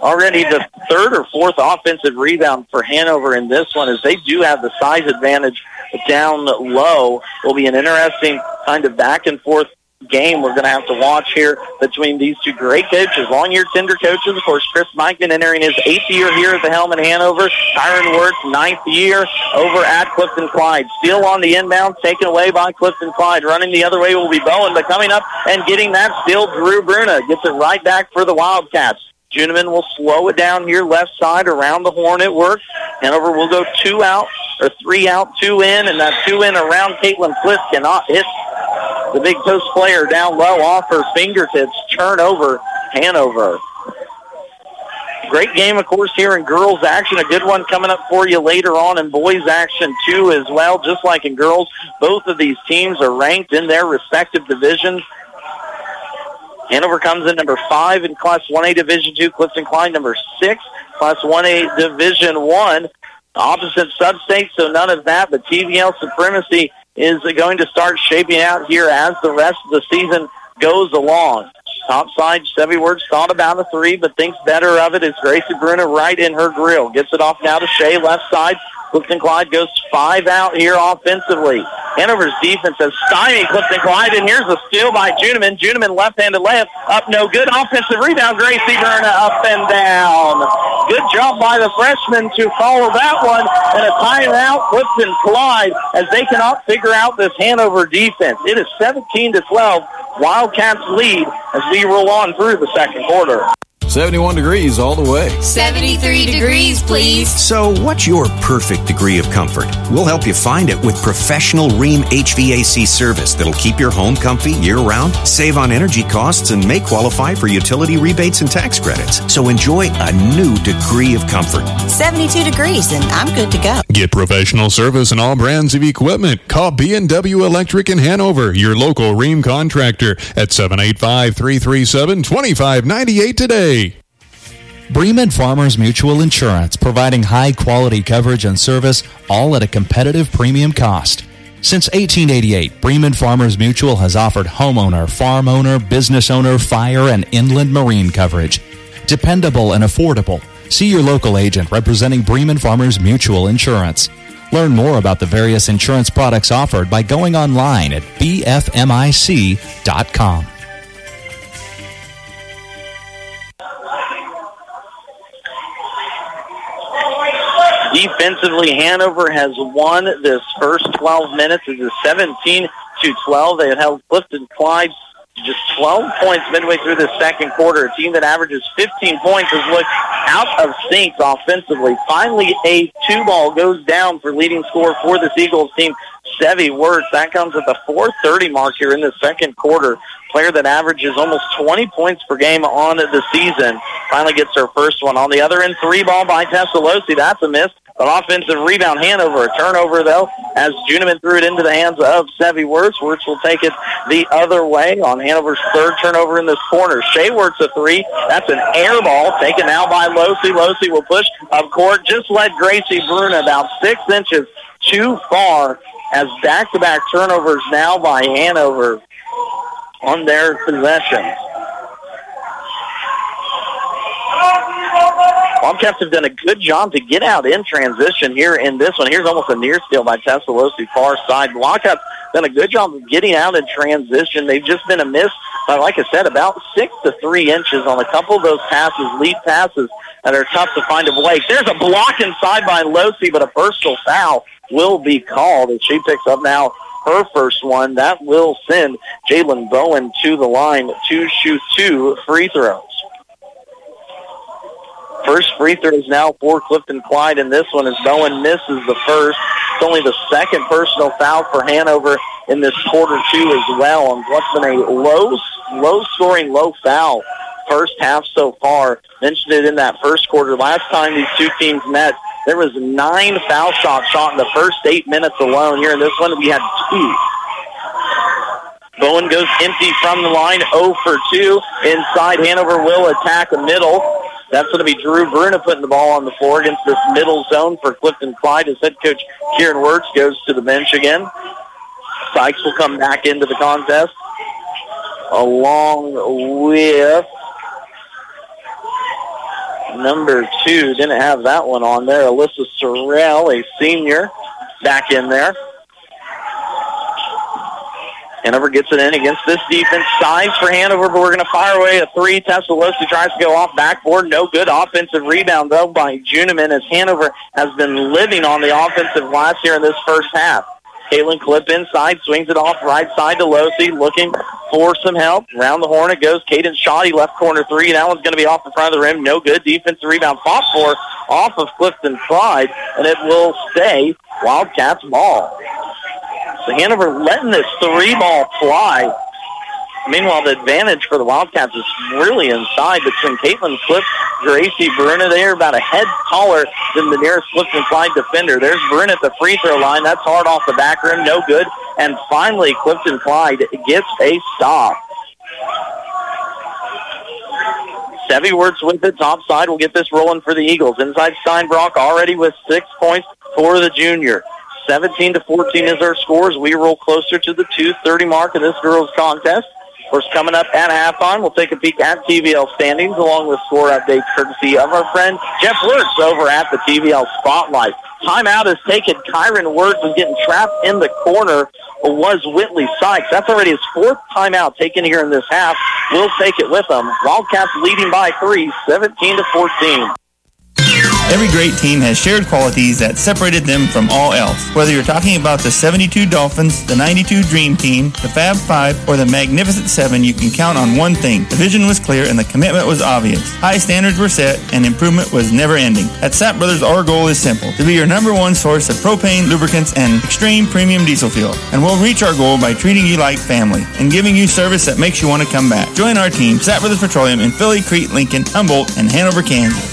Already the third or fourth offensive rebound for Hanover in this one as they do have the size advantage down low. Will be an interesting kind of back and forth game we're going to have to watch here between these two great coaches, long-year tender coaches. Of course, Chris Mikan entering his eighth year here at the helm in Hanover. Kyron Wirtz, ninth year over at Clifton Clyde. Still on the inbound, taken away by Clifton Clyde. Running the other way will be Bowen, but coming up and getting that still Drew Bruna. Gets it right back for the Wildcats. Juniman will slow it down here left side around the horn at work. Hanover will go two out or three out, two in, and that two in around Caitlin Cliff cannot hit the big post player down low off her fingertips. Turnover, Hanover. Great game, of course, here in girls action. A good one coming up for you later on in boys action, too, as well. Just like in girls, both of these teams are ranked in their respective divisions. Hanover comes in number five in Class 1A Division Two. Clifton Clyde number six, Class 1A Division One. Opposite substate, so none of that. But TVL supremacy is going to start shaping out here as the rest of the season goes along. Top side, Sevi Wirtz thought about a three, but thinks better of it. It's Gracie Bruna right in her grill. Gets it off now to Shea, left side. Clifton Clyde goes five out here offensively. Hanover's defense has stymied Clifton Clyde, and here's a steal by Juniman. Juniman left-handed layup, up no good. Offensive rebound, Gracie Bruna up and down. Good job by the freshman to follow that one, and a timeout, Clifton Clyde, as they cannot figure out this Hanover defense. It is 17 to 12. Wildcats lead as we roll on through the second quarter. 71 degrees all the way. 73 degrees, please. So, what's your perfect degree of comfort? We'll help you find it with professional Rheem HVAC service that'll keep your home comfy year round, save on energy costs, and may qualify for utility rebates and tax credits. So, enjoy a new degree of comfort. 72 degrees, and I'm good to go. Get professional service in all brands of equipment. Call B&W Electric in Hanover, your local Rheem contractor, at 785 337 2598 today. Bremen Farmers Mutual Insurance, providing high quality coverage and service, all at a competitive premium cost. Since 1888, Bremen Farmers Mutual has offered homeowner, farm owner, business owner, fire, and inland marine coverage. Dependable and affordable. See your local agent representing Bremen Farmers Mutual Insurance. Learn more about the various insurance products offered by going online at bfmic.com. Defensively, Hanover has won this first 12 minutes. It is 17 to 12. They had held Clifton Clyde to just 12 points midway through the second quarter. A team that averages 15 points has looked out of sync offensively. Finally, a two ball goes down for leading scorer for this Eagles team, Sevi Wirtz. That comes at the 430 mark here in the second quarter. Player that averages almost 20 points per game on the season finally gets her first one. On the other end, three ball by Tessa Losi. That's a miss An offensive rebound, Hanover. A turnover, though, as Juniman threw it into the hands of Sevi Wirtz. Wirtz will take it the other way on Hanover's third turnover in this corner. Shea Wirtz a three. That's an air ball taken now by Losi. Losi will push up court. Just led Gracie Bruna about six inches too far as back-to-back turnovers now by Hanover on their possessions. Wildcats have done a good job to get out in transition here in this one. Here's almost a near steal by Tessa Losi far side. Wildcats done a good job of getting out in transition. They've just been a miss by, like I said, about six to three inches on a couple of those passes, lead passes that are tough to find a Blake. There's a block inside by Losi, but a personal foul will be called as she picks up now her first one. That will send Jalen Bowen to the line to shoot two free throws. First free throw is now for Clifton Clyde, and this one is Bowen misses the first. It's only the second personal foul for Hanover in this quarter two as well. And what's been a low, low scoring, low foul first half so far. Mentioned it in that first quarter. Last time these two teams met, there was nine foul shots shot in the first eight minutes alone. Here in this one, we had two. Bowen goes empty from the line, 0 for 2. Inside, Hanover will attack the middle. That's going to be Drew Bruna putting the ball on the floor against this middle zone for Clifton Clyde as head coach Kyron Wirtz goes to the bench again. Sykes will come back into the contest along with number two. Didn't have that one on there. Alyssa Sorrell, a senior, back in there. Hanover gets it in against this defense. Signs for Hanover, but we're going to fire away a three. Tessa Losi tries to go off backboard. No good offensive rebound, though, by Juniman as Hanover has been living on the offensive glass here in this first half. Caitlin Cliff inside, swings it off right side to Losi, looking for some help. Round the horn it goes. Caden Shoddy, left corner three. That one's going to be off the front of the rim. No good. Defensive rebound fought for off of Clifton Clyde, and it will stay Wildcats ball. So Hanover letting this three ball fly. Meanwhile, the advantage for the Wildcats is really inside between Caitlin Cliff, Gracie Bruna. They are about a head taller than the nearest Clifton Clyde defender. There's Bruna at the free throw line. That's hard off the back rim. No good. And finally, Clifton Clyde gets a stop. Sevi Wirtz with the top side. We'll get this rolling for the Eagles. Inside Steinbrock already with six points for the junior. 17 to 14 is our scores. We roll closer to the 230 mark of this girls contest. Of course, coming up at halftime, we'll take a peek at TVL standings along with score updates courtesy of our friend Jeff Wirtz over at the TVL Spotlight. Timeout is taken. Kyron Wirtz is getting trapped in the corner was Whitley Sykes. That's already his fourth timeout taken here in this half. We'll take it with them. Wildcats leading by three, 17 to 14. Every great team has shared qualities that separated them from all else. Whether you're talking about the 72 Dolphins, the 92 Dream Team, the Fab Five, or the Magnificent Seven, you can count on one thing. The vision was clear and the commitment was obvious. High standards were set and improvement was never ending. At Sapp Brothers, our goal is simple to be your number one source of propane, lubricants, and extreme premium diesel fuel. And we'll reach our goal by treating you like family and giving you service that makes you want to come back. Join our team, Sapp Brothers Petroleum, in Filley, Crete, Lincoln, Humboldt, and Hanover, Kansas.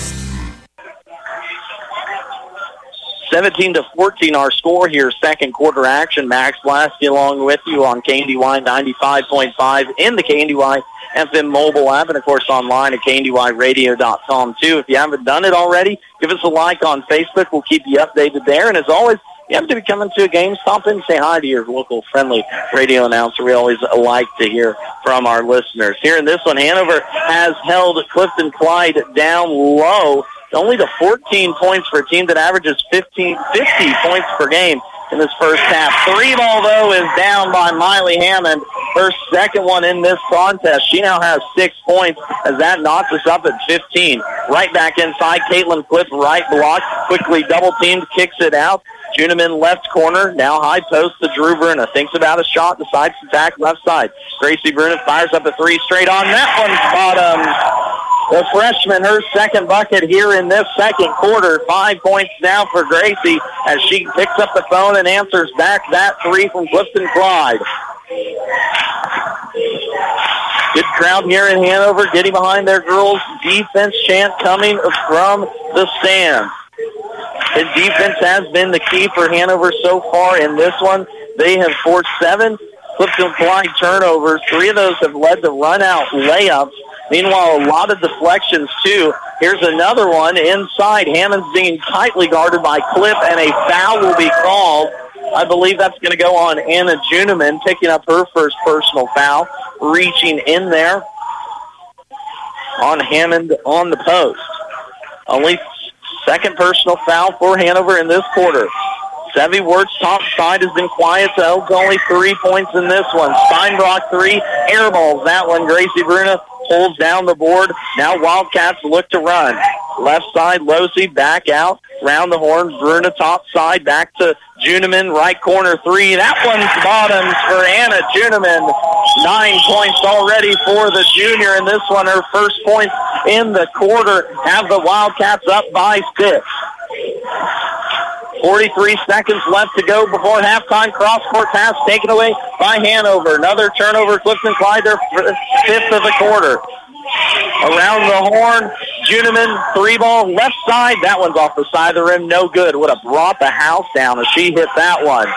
17 to 14 our score here second quarter action max blasky along with you on KNDY 95.5 in the KNDY FM mobile app and of course online at KNDYradio.com too. If you haven't done it already give us a like on Facebook. We'll keep you updated there. And as always you have to be coming to a game stop in say hi to your local friendly radio announcer. We always like to hear from our listeners. Here in this one Hanover has held Clifton Clyde down low only to 14 points for a team that averages 15, 50 points per game in this first half. Three ball, though, is down by Miley Hammond. Her second one in this contest. She now has six points as that knocks us up at 15. Right back inside. Caitlin Cliff, right block. Quickly double teamed, kicks it out. Juniman left corner, now high post to Drew Bruna. Thinks about a shot, decides to attack left side. Gracie Bruna fires up a three straight on. That one. bottom. Um, The freshman, her second bucket here in this second quarter. Five points now for Gracie as she picks up the phone and answers back that three from Clifton Clyde. Good crowd here in Hanover getting behind their girls' defense chant coming from the stands. The defense has been the key for Hanover so far in this one. They have forced seven Clifton Clyde turnovers. Three of those have led to run-out layups. Meanwhile, a lot of deflections, too. Here's another one inside. Hammond's being tightly guarded by Cliff, and a foul will be called. I believe that's going to go on Anna Juniman, picking up her first personal foul, reaching in there on Hammond on the post. Only second personal foul for Hanover in this quarter. Sevi Wirtz top side has been quiet, so only three points in this one. Steinbrock three, airballs that one. Gracie Bruna pulls down the board. Now Wildcats look to run. Left side, Losi back out. Round the horn, Bruna top side, back to Juniman, right corner three. That one's bottoms for Anna Juniman. Nine points already for the junior in this one. Her first points in the quarter have the Wildcats up by six. 43 seconds left to go before halftime. Cross-court pass taken away by Hanover. Another turnover. Clifton Clyde, their fifth of the quarter. Around the horn, Juniman, three ball, left side. That one's off the side of the rim. No good. Would have brought the house down as she hit that one.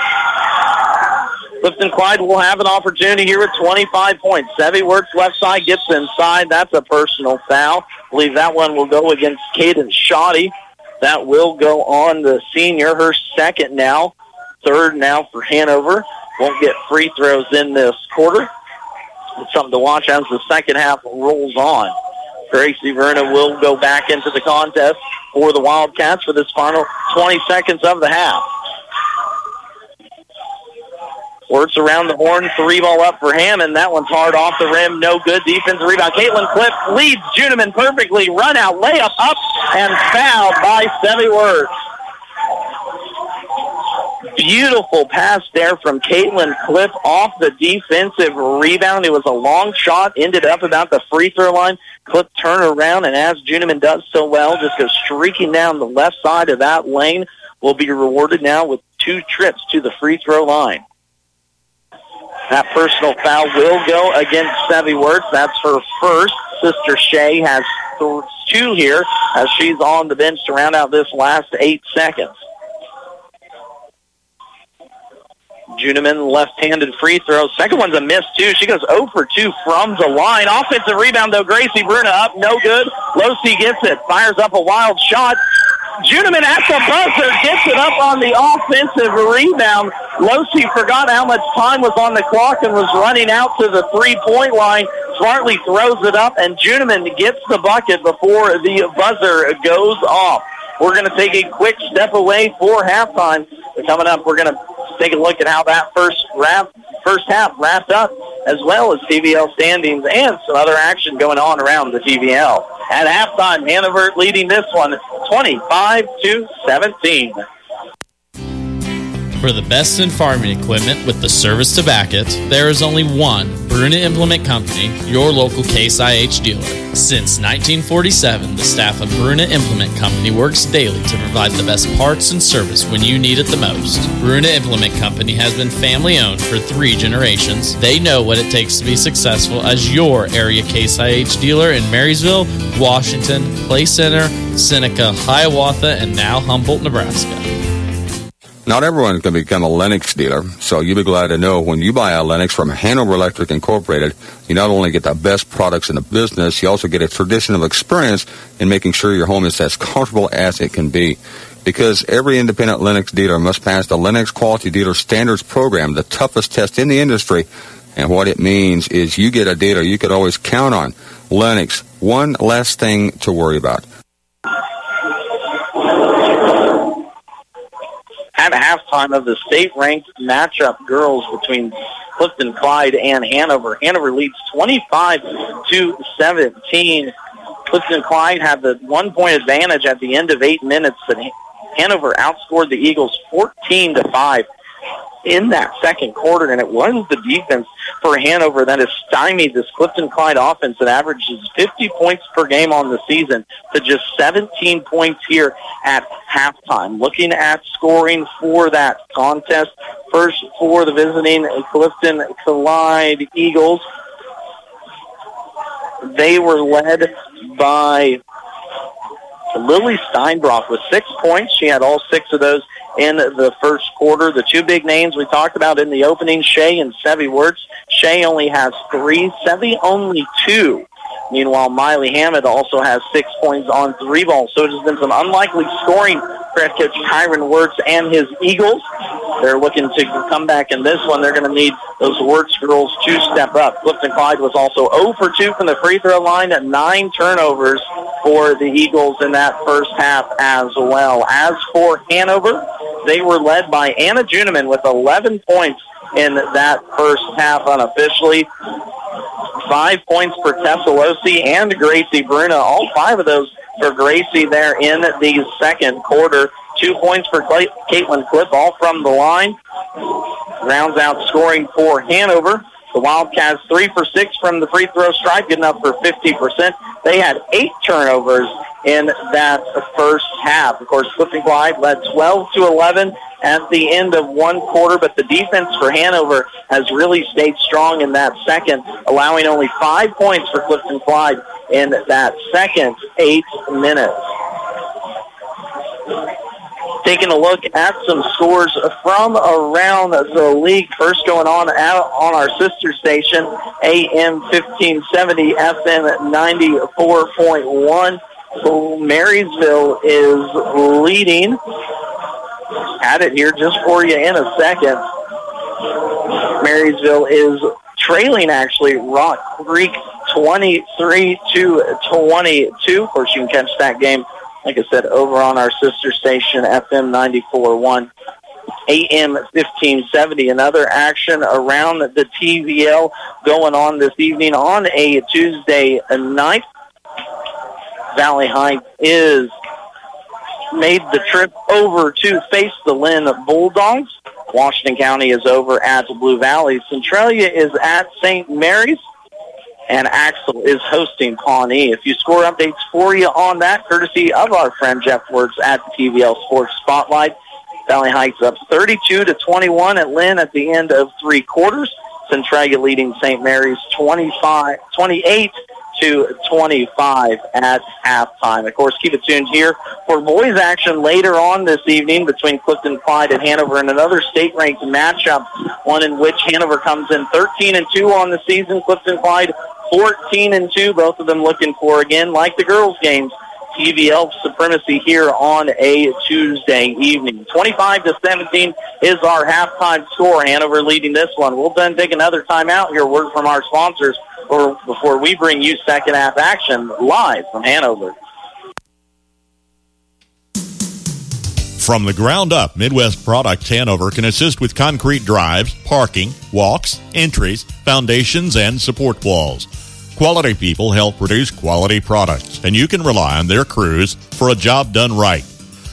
Clifton Clyde will have an opportunity here with 25 points. Sevi Wirtz left side, gets inside. That's a personal foul. I believe that one will go against Caden Shoddy. That will go on the senior, her second now, third now for Hanover. Won't get free throws in this quarter. It's something to watch as the second half rolls on. Gracie Bruna will go back into the contest for the Wildcats for this final 20 seconds of the half. Works around the horn, three ball up for Hammond. That one's hard off the rim, no good. Defensive rebound. Caitlin Cliff leads Juniman perfectly. Run out, layup up, and fouled by Sevi Wirtz. Beautiful pass there from Caitlin Cliff off the defensive rebound. It was a long shot, ended up about the free throw line. Cliff turn around, and as Juniman does so well, just goes streaking down the left side of that lane. Will be rewarded now with two trips to the free throw line. That personal foul will go against Sevi Wirtz. That's her first. Sister Shay has two here as she's on the bench to round out this last eight seconds. Juniman left-handed free throw. Second one's a miss, too. She goes 0 for 2 from the line. Offensive rebound, though. Gracie Bruna up. No good. Losi gets it. Fires up a wild shot. Juniman at the buzzer gets it up on the offensive rebound. Losi forgot how much time was on the clock and was running out to the three-point line. Smartly throws it up, and Juniman gets the bucket before the buzzer goes off. We're going to take a quick step away for halftime. Coming up, we're going to take a look at how that first wrap, first half wrapped up, as well as TVL standings and some other action going on around the TVL. At halftime, Hanover leading this one 25 to 17. For the best in farming equipment with the service to back it, there is only one Bruna Implement Company, your local Case IH dealer. Since 1947, the staff of Bruna Implement Company works daily to provide the best parts and service when you need it the most. Bruna Implement Company has been family owned for three generations. They know what it takes to be successful as your area Case IH dealer in Marysville, Washington, Clay Center, Seneca, Hiawatha, and now Humboldt, Nebraska. Not everyone can become a Lennox dealer, so you'll be glad to know when you buy a Lennox from Hanover Electric Incorporated, you not only get the best products in the business, you also get a traditional experience in making sure your home is as comfortable as it can be. Because every independent Lennox dealer must pass the Lennox Quality Dealer Standards Program, the toughest test in the industry. And what it means is you get a dealer you could always count on. Lennox, one less thing to worry about. At halftime of the state-ranked matchup girls between Clifton Clyde and Hanover. Hanover leads 25 to 17. Clifton Clyde had the one-point advantage at the end of eight minutes, and Hanover outscored the Eagles 14 to 5 in that second quarter, and it was the defense for Hanover that has stymied this Clifton Clyde offense that averages 50 points per game on the season to just 17 points here at halftime. Looking at scoring for that contest, first for the visiting Clifton Clyde Eagles, they were led by Lily Steinbrock with six points. She had all six of those in the first quarter. The two big names we talked about in the opening, Shea and Sevi Wirtz. Shea only has three, Sevi only two. Meanwhile, Miley Hammond also has six points on three balls. So it has been some unlikely scoring for head coach Kyron Wirtz and his Eagles. They're looking to come back in this one. They're going to need those Wirtz girls to step up. Clifton Clyde was also 0 for 2 from the free throw line at nine turnovers for the Eagles in that first half as well. As for Hanover, they were led by Anna Juniman with 11 points in that first half unofficially. Five points for Tessa Losi and Gracie Bruna. All five of those for Gracie there in the second quarter. Two points for Clay- Caitlin Cliff, all from the line. Rounds out scoring for Hanover. The Wildcats three for six from the free throw stripe, getting up for 50%. They had eight turnovers in that first half. Of course, Clifton Clyde led 12 to 11 at the end of one quarter, but the defense for Hanover has really stayed strong in that second, allowing only five points for Clifton Clyde in that second eight minutes. Taking a look at some scores from around the league. First going on out on our sister station, AM 1570, FM 94.1. Marysville is leading. Had it here just for you in a second. Marysville is trailing actually Rock Creek 23 to 22. Of course, you can catch that game, like I said, over on our sister station, FM 94.1. AM 1570. Another action around the TVL going on this evening on a Tuesday night. Valley Heights is made the trip over to face the Linn Bulldogs. Washington County is over at Blue Valley. Centralia is at St. Mary's. And Axtell is hosting Pawnee. If you score updates for you on that, courtesy of our friend Jeff Words at the TVL Sports Spotlight. Valley Heights up 32 to 21 at Linn at the end of three quarters. Centralia leading St. Mary's 25, 28 to 25 at halftime. Of course, keep it tuned here for boys action later on this evening between Clifton Clyde and Hanover in another state-ranked matchup, one in which Hanover comes in 13 and 2 on the season. Clifton Clyde 14 and 2, both of them looking for, again, like the girls' games, TVL supremacy here on a Tuesday evening. 25 to 17 is our halftime score. Hanover leading this one. We'll then take another timeout here. Word from our sponsors or before we bring you second half action live from Hanover. From the ground up, Midwest Products Hanover can assist with concrete drives, parking, walks, entries, foundations, and support walls. Quality people help produce quality products, and you can rely on their crews for a job done right.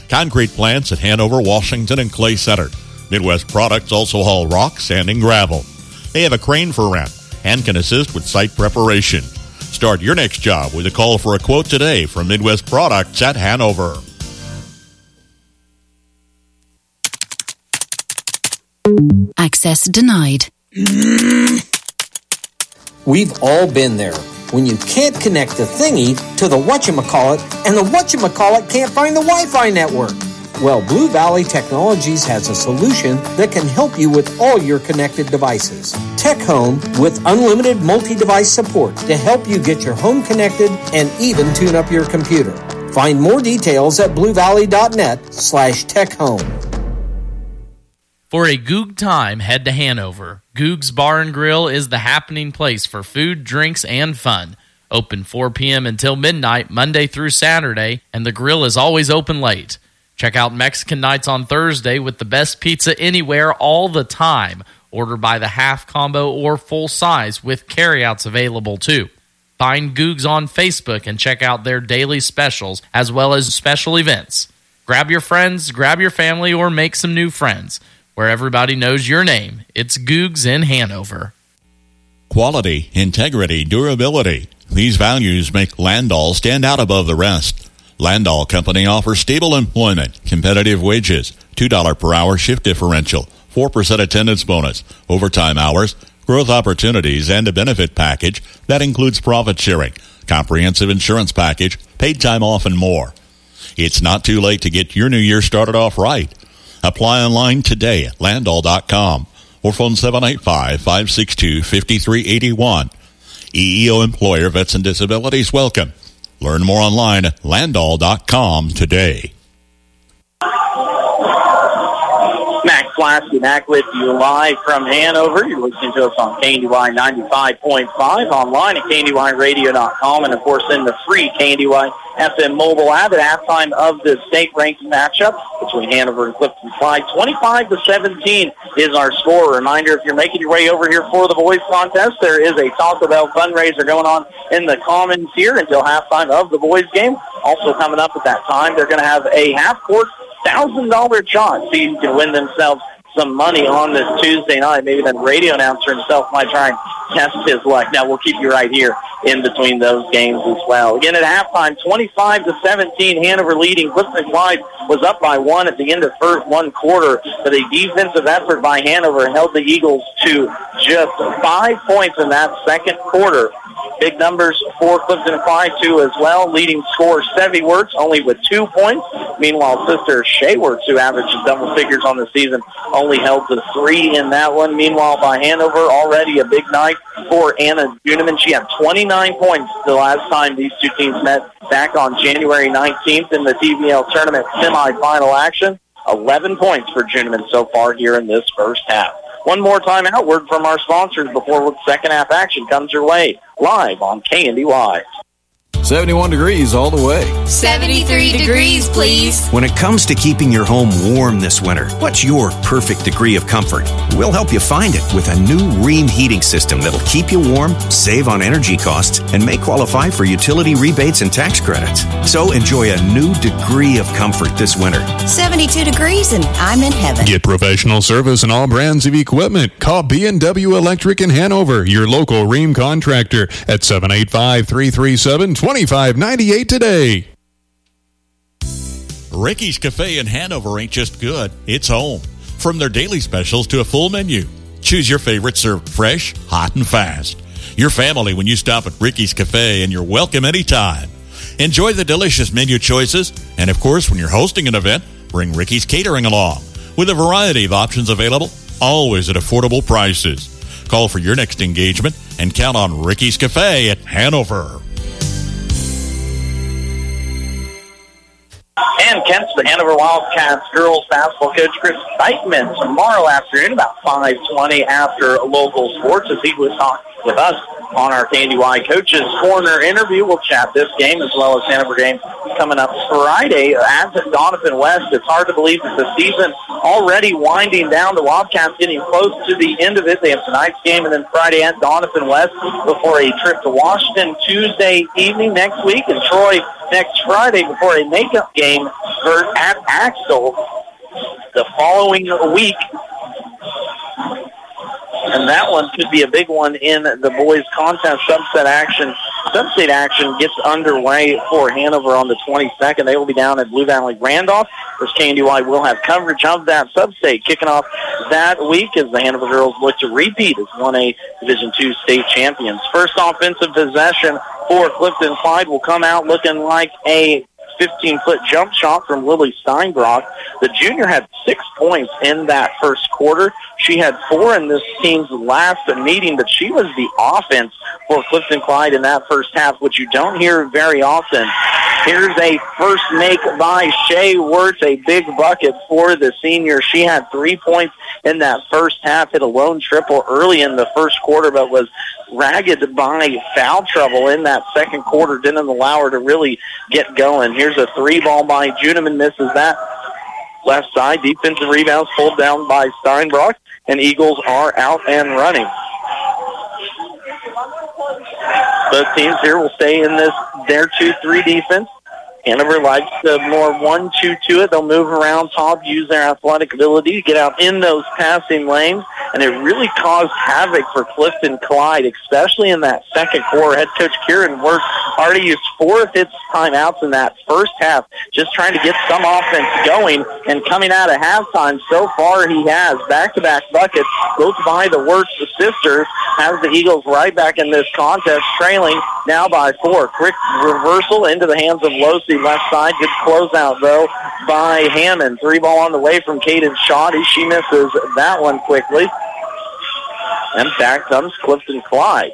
Concrete plants at Hanover, Washington, and Clay Center. Midwest Products also haul rock, sand, and gravel. They have a crane for rent and can assist with site preparation. Start your next job with a call for a quote today from Midwest Products at Hanover. Access denied. Mm. We've all been there. When you can't connect the thingy to the whatchamacallit, and the whatchamacallit can't find the Wi-Fi network. Well, Blue Valley Technologies has a solution that can help you with all your connected devices. Tech Home with unlimited multi-device support to help you get your home connected and even tune up your computer. Find more details at bluevalley.net slash techhome. For a Goog time, head to Hanover. Goog's Bar and Grill is the happening place for food, drinks, and fun. Open 4 p.m. until midnight, Monday through Saturday, and the grill is always open late. Check out Mexican Nights on Thursday with the best pizza anywhere all the time. Order by the half combo or full size with carryouts available too. Find Googs on Facebook and check out their daily specials as well as special events. Grab your friends, grab your family, or make some new friends. Where everybody knows your name, it's Googs in Hanover. Quality, integrity, durability. These values make Landoll stand out above the rest. Landoll Company offers stable employment, competitive wages, $2 per hour shift differential, 4% attendance bonus, overtime hours, growth opportunities, and a benefit package that includes profit sharing, comprehensive insurance package, paid time off, and more. It's not too late to get your new year started off right. Apply online today at landoll.com or phone 785 562 5381. EEO employer vets and disabilities welcome. Learn more online at landoll.com today. Back with you live from Hanover. You're listening to us on KNDY 95.5, online at KNDYradio.com, and of course in the free KNDY FM mobile app at halftime of the state-ranked matchup between Hanover and Clifton Clyde. 25 to 17 is our score. Reminder, if you're making your way over here for the boys contest, there is a Taco Bell fundraiser going on in the Commons here until halftime of the boys game. Also coming up at that time, they're going to have a half-court thousand dollar shot so you can win themselves some money on this Tuesday night. Maybe that radio announcer himself might try and test his luck. Now we'll keep you right here in between those games as well. Again at halftime, 25 to 17, Hanover leading. Clifton Clyde was up by one at the end of first one quarter, but a defensive effort by Hanover held the Eagles to just five points in that second quarter. Big numbers for Clifton Clyde too as well. Leading scorer Sevi Wirtz only with two points. Meanwhile, sister Shea Wirtz, who averages double figures on the season, only held to three in that one. Meanwhile, by Hanover, already a big night for Anna Juniman. She had 29 points the last time these two teams met back on January 19th in the TVL tournament semifinal action. 11 points for Juniman so far here in this first half. One more time out word from our sponsors before second half action comes your way live on KNDY. 71 degrees all the way. 73 degrees, please. When it comes to keeping your home warm this winter, what's your perfect degree of comfort? We'll help you find it with a new Rheem heating system that'll keep you warm, save on energy costs, and may qualify for utility rebates and tax credits. So enjoy a new degree of comfort this winter. 72 degrees and I'm in heaven. Get professional service and all brands of equipment. Call B&W Electric in Hanover, your local Rheem contractor at 785-337-2598 today. Ricky's Cafe in Hanover ain't just good, it's home. From their daily specials to a full menu. Choose your favorite served fresh, hot, and fast. Your family when you stop at Ricky's Cafe and you're welcome anytime. Enjoy the delicious menu choices, and of course, when you're hosting an event, bring Ricky's Catering along. With a variety of options available, always at affordable prices. Call for your next engagement and count on Ricky's Cafe at Hanover. And Kent's the Hanover Wildcats girls basketball coach Chris Steitman tomorrow afternoon about 5.20 after local sports as he was talking with us on our Candy Y Coaches Corner interview. We'll chat this game as well as Hanover game coming up Friday As at Doniphan West. It's hard to believe that the season already winding down. The Wildcats getting close to the end of it. They have tonight's game and then Friday at Doniphan West before a trip to Washington Tuesday evening next week and Troy next Friday before a makeup game at Axtell the following week. And that one could be a big one in the boys contest subset action. Substate action gets underway for Hanover on the 22nd. They will be down at Blue Valley Randolph. First KNDY will have coverage of that substate kicking off that week as the Hanover girls look to repeat as 1A Division II state champions. First offensive possession for Clifton Clyde will come out looking like a 15-foot jump shot from Lily Steinbrock. The junior had six points in that first quarter. She had four in this team's last meeting, but she was the offense for Clifton Clyde in that first half, which you don't hear very often. Here's a first make by Shea Wirtz, a big bucket for the senior. She had three points in that first half, hit a lone triple early in the first quarter, but was ragged by foul trouble in that second quarter. Didn't allow her to really get going. Here's a three ball by Juniman, misses that. Left side, defensive rebounds pulled down by Steinbrock, and Eagles are out and running. Both teams here will stay in this their 2-3 defense. Hanover likes the more 1-2 to it. They'll move around top, use their athletic ability to get out in those passing lanes, and it really caused havoc for Clifton Clyde, especially in that second quarter. Head coach Kyron Wirtz already used four of his timeouts in that first half, just trying to get some offense going, and coming out of halftime, so far he has back-to-back buckets, both by the Wirtz sisters, has the Eagles right back in this contest, trailing now by four. Quick reversal into the hands of Losi to left side. Good closeout, though, by Hammond. Three ball on the way from Caden Shoddy. She misses that one quickly. And back comes Clifton Clyde.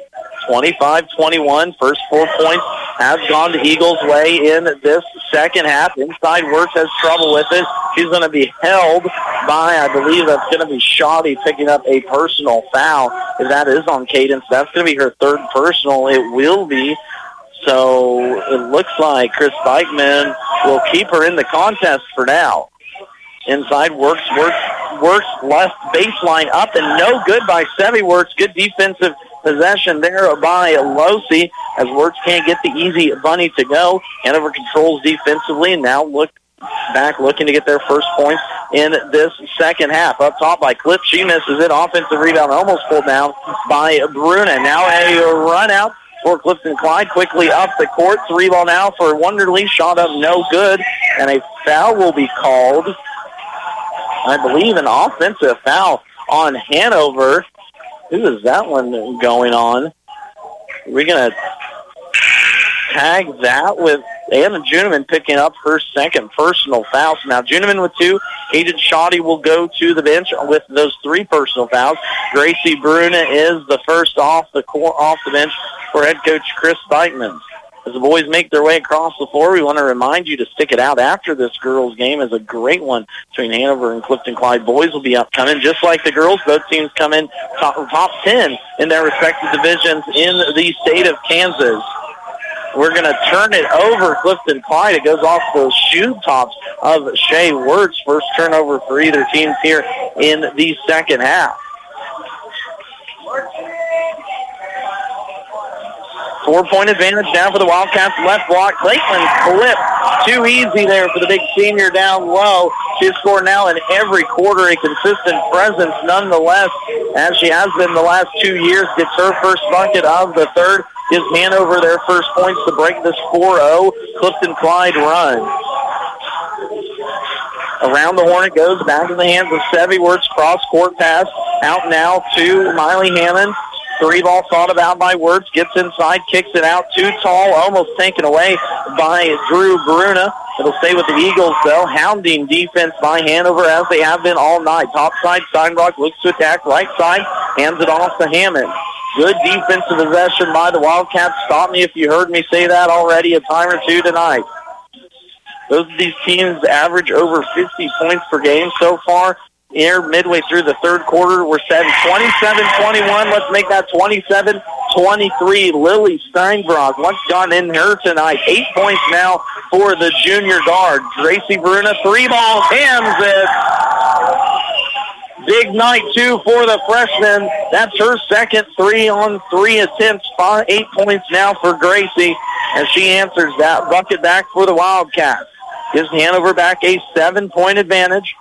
25-21. First four points has gone the Eagles' way in this second half. Inside Wirtz has trouble with it. She's going to be held by, I believe that's going to be Shoddy picking up a personal foul. If that is on Cadence, that's going to be her third personal. It will be. So it looks like Chris Bikeman will keep her in the contest for now. Inside works, works, works left baseline up and no good by Sevi Wirtz. Good defensive possession there by Losi as Wirtz can't get the easy bunny to go. Hanover controls defensively and now look back looking to get their first points in this second half. Up top by Cliff. She misses it. Offensive rebound almost pulled down by Bruna. Now a run out for Clifton Clyde. Quickly up the court. Three ball now for Wonderly. Shot up no good. And a foul will be called. I believe an offensive foul on Hanover. Who is that one going on? We're going to tag that with Anna Juniman picking up her second personal foul. Now Juniman with two. Caden Shoddy will go to the bench with those three personal fouls. Gracie Bruna is the first off the court, off the bench for head coach Chris Beitman. As the boys make their way across the floor, we want to remind you to stick it out after this girls' game is a great one between Hanover and Clifton Clyde. Boys will be upcoming, just like the girls. Both teams come in top, top 10 in their respective divisions in the state of Kansas. We're going to turn it over Clifton Clyde. It goes off the shoe tops of Shea Wirtz. First turnover for either team here in the second half. Four-point advantage now for the Wildcats. Left block. Caitlin Cliff. Too easy there for the big senior down low. She's scored now in every quarter a consistent presence nonetheless, as she has been the last two years. Gets her first bucket of the third. Gives Hanover their first points to break this 4-0 Clifton Clyde run. Around the horn it goes, back in the hands of Sevi. Wirtz cross court pass. Out now to Miley Hammond. Three ball thought about by Wirtz. Gets inside, kicks it out. Too tall, almost taken away by Drew Bruna. It'll stay with the Eagles, though. Hounding defense by Hanover as they have been all night. Top side, Steinbrock looks to attack. Right side, hands it off to Hammond. Good defensive possession by the Wildcats. Stop me if you heard me say that already a time or two tonight. Both of these teams average over 50 points per game so far. Here, midway through the third quarter, we're setting 27-21. Let's make that 27-23. Lily Steinbrock once gone in her tonight. Eight points now for the junior guard. Gracie Bruna, three ball, hams it. Big night, too, for the freshman. That's her second three on three attempts. Five, eight points now for Gracie as she answers that bucket back for the Wildcats. Gives Hanover back a seven-point advantage.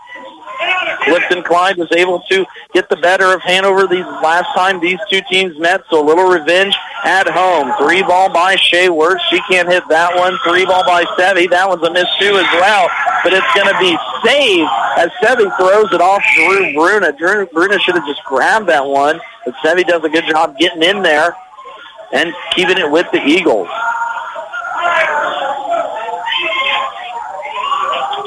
Clifton Clyde was able to get the better of Hanover these last time these two teams met, so a little revenge at home. Three ball by Shea Wirtz. She can't hit that one. Three ball by Sevi. That one's a miss too as well, but it's going to be saved as Sevi throws it off Drew Bruna. Drew Bruna should have just grabbed that one, but Sevi does a good job getting in there and keeping it with the Eagles.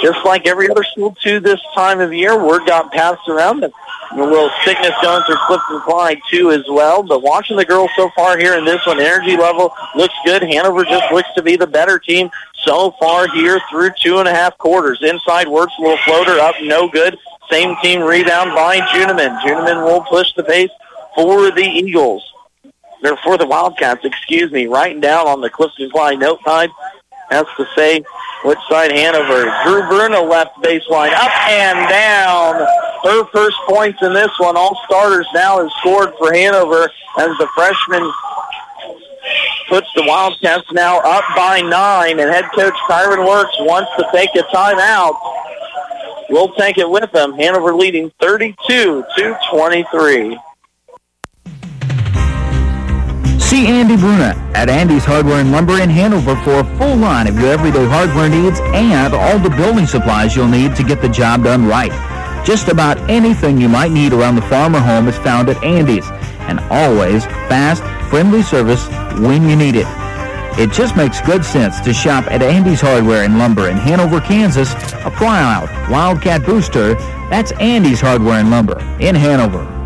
Just like every other school too this time of year, word got passed around that a little sickness going through Clifton Clyde too as well. But watching the girls so far here in this one, energy level looks good. Hanover just looks to be the better team so far here through two and a half quarters. Inside works, a little floater up, no good. Same team rebound by Juniman. Juniman will push the pace for the Eagles. They're for the Wildcats, excuse me, writing down on the Clifton Clyde note has to say which side Hanover. Drew Bruna left baseline, up and down. Her first points in this one. All starters now have scored for Hanover as the freshman puts the Wildcats now up by nine, and head coach Kyron Wirtz wants to take a timeout. We'll take it with them. Hanover leading 32 to 23. See Andy Bruna at Andy's Hardware and Lumber in Hanover for a full line of your everyday hardware needs and all the building supplies you'll need to get the job done right. Just about anything you might need around the farm or home is found at Andy's, and always fast, friendly service when you need it. It just makes good sense to shop at Andy's Hardware and Lumber in Hanover, Kansas. Apply out Wildcat Booster. That's Andy's Hardware and Lumber in Hanover.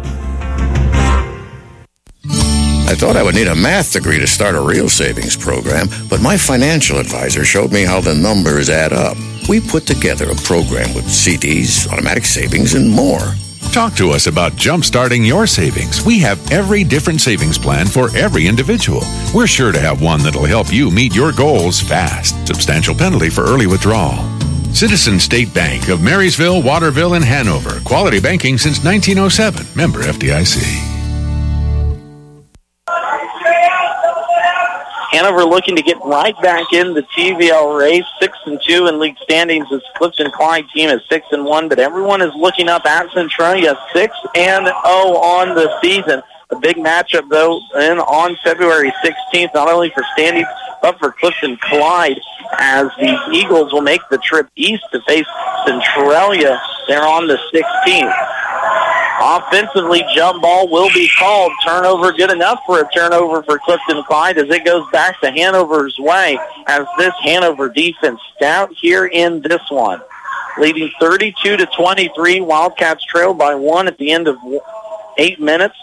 I thought I would need a math degree to start a real savings program, but my financial advisor showed me how the numbers add up. We put together a program with CDs, automatic savings, and more. Talk to us about jumpstarting your savings. We have every different savings plan for every individual. We're sure to have one that'll help you meet your goals fast. Substantial penalty for early withdrawal. Citizen State Bank of Marysville, Waterville, and Hanover. Quality banking since 1907. Member FDIC. Hanover looking to get right back in the TVL race, six and two in league standings. This Clifton Clyde team is six and one, but everyone is looking up at Centralia, six and zero on the season. A big matchup though, in on February 16th, not only for standings but for Clifton Clyde, as the Eagles will make the trip east to face Centralia. They're on the 16th. Offensively, jump ball will be called. Turnover good enough for a turnover for Clifton Clyde as it goes back to Hanover's way as this Hanover defense stout here in this one. Leading 32 to 23. Wildcats trail by one at the end of eight minutes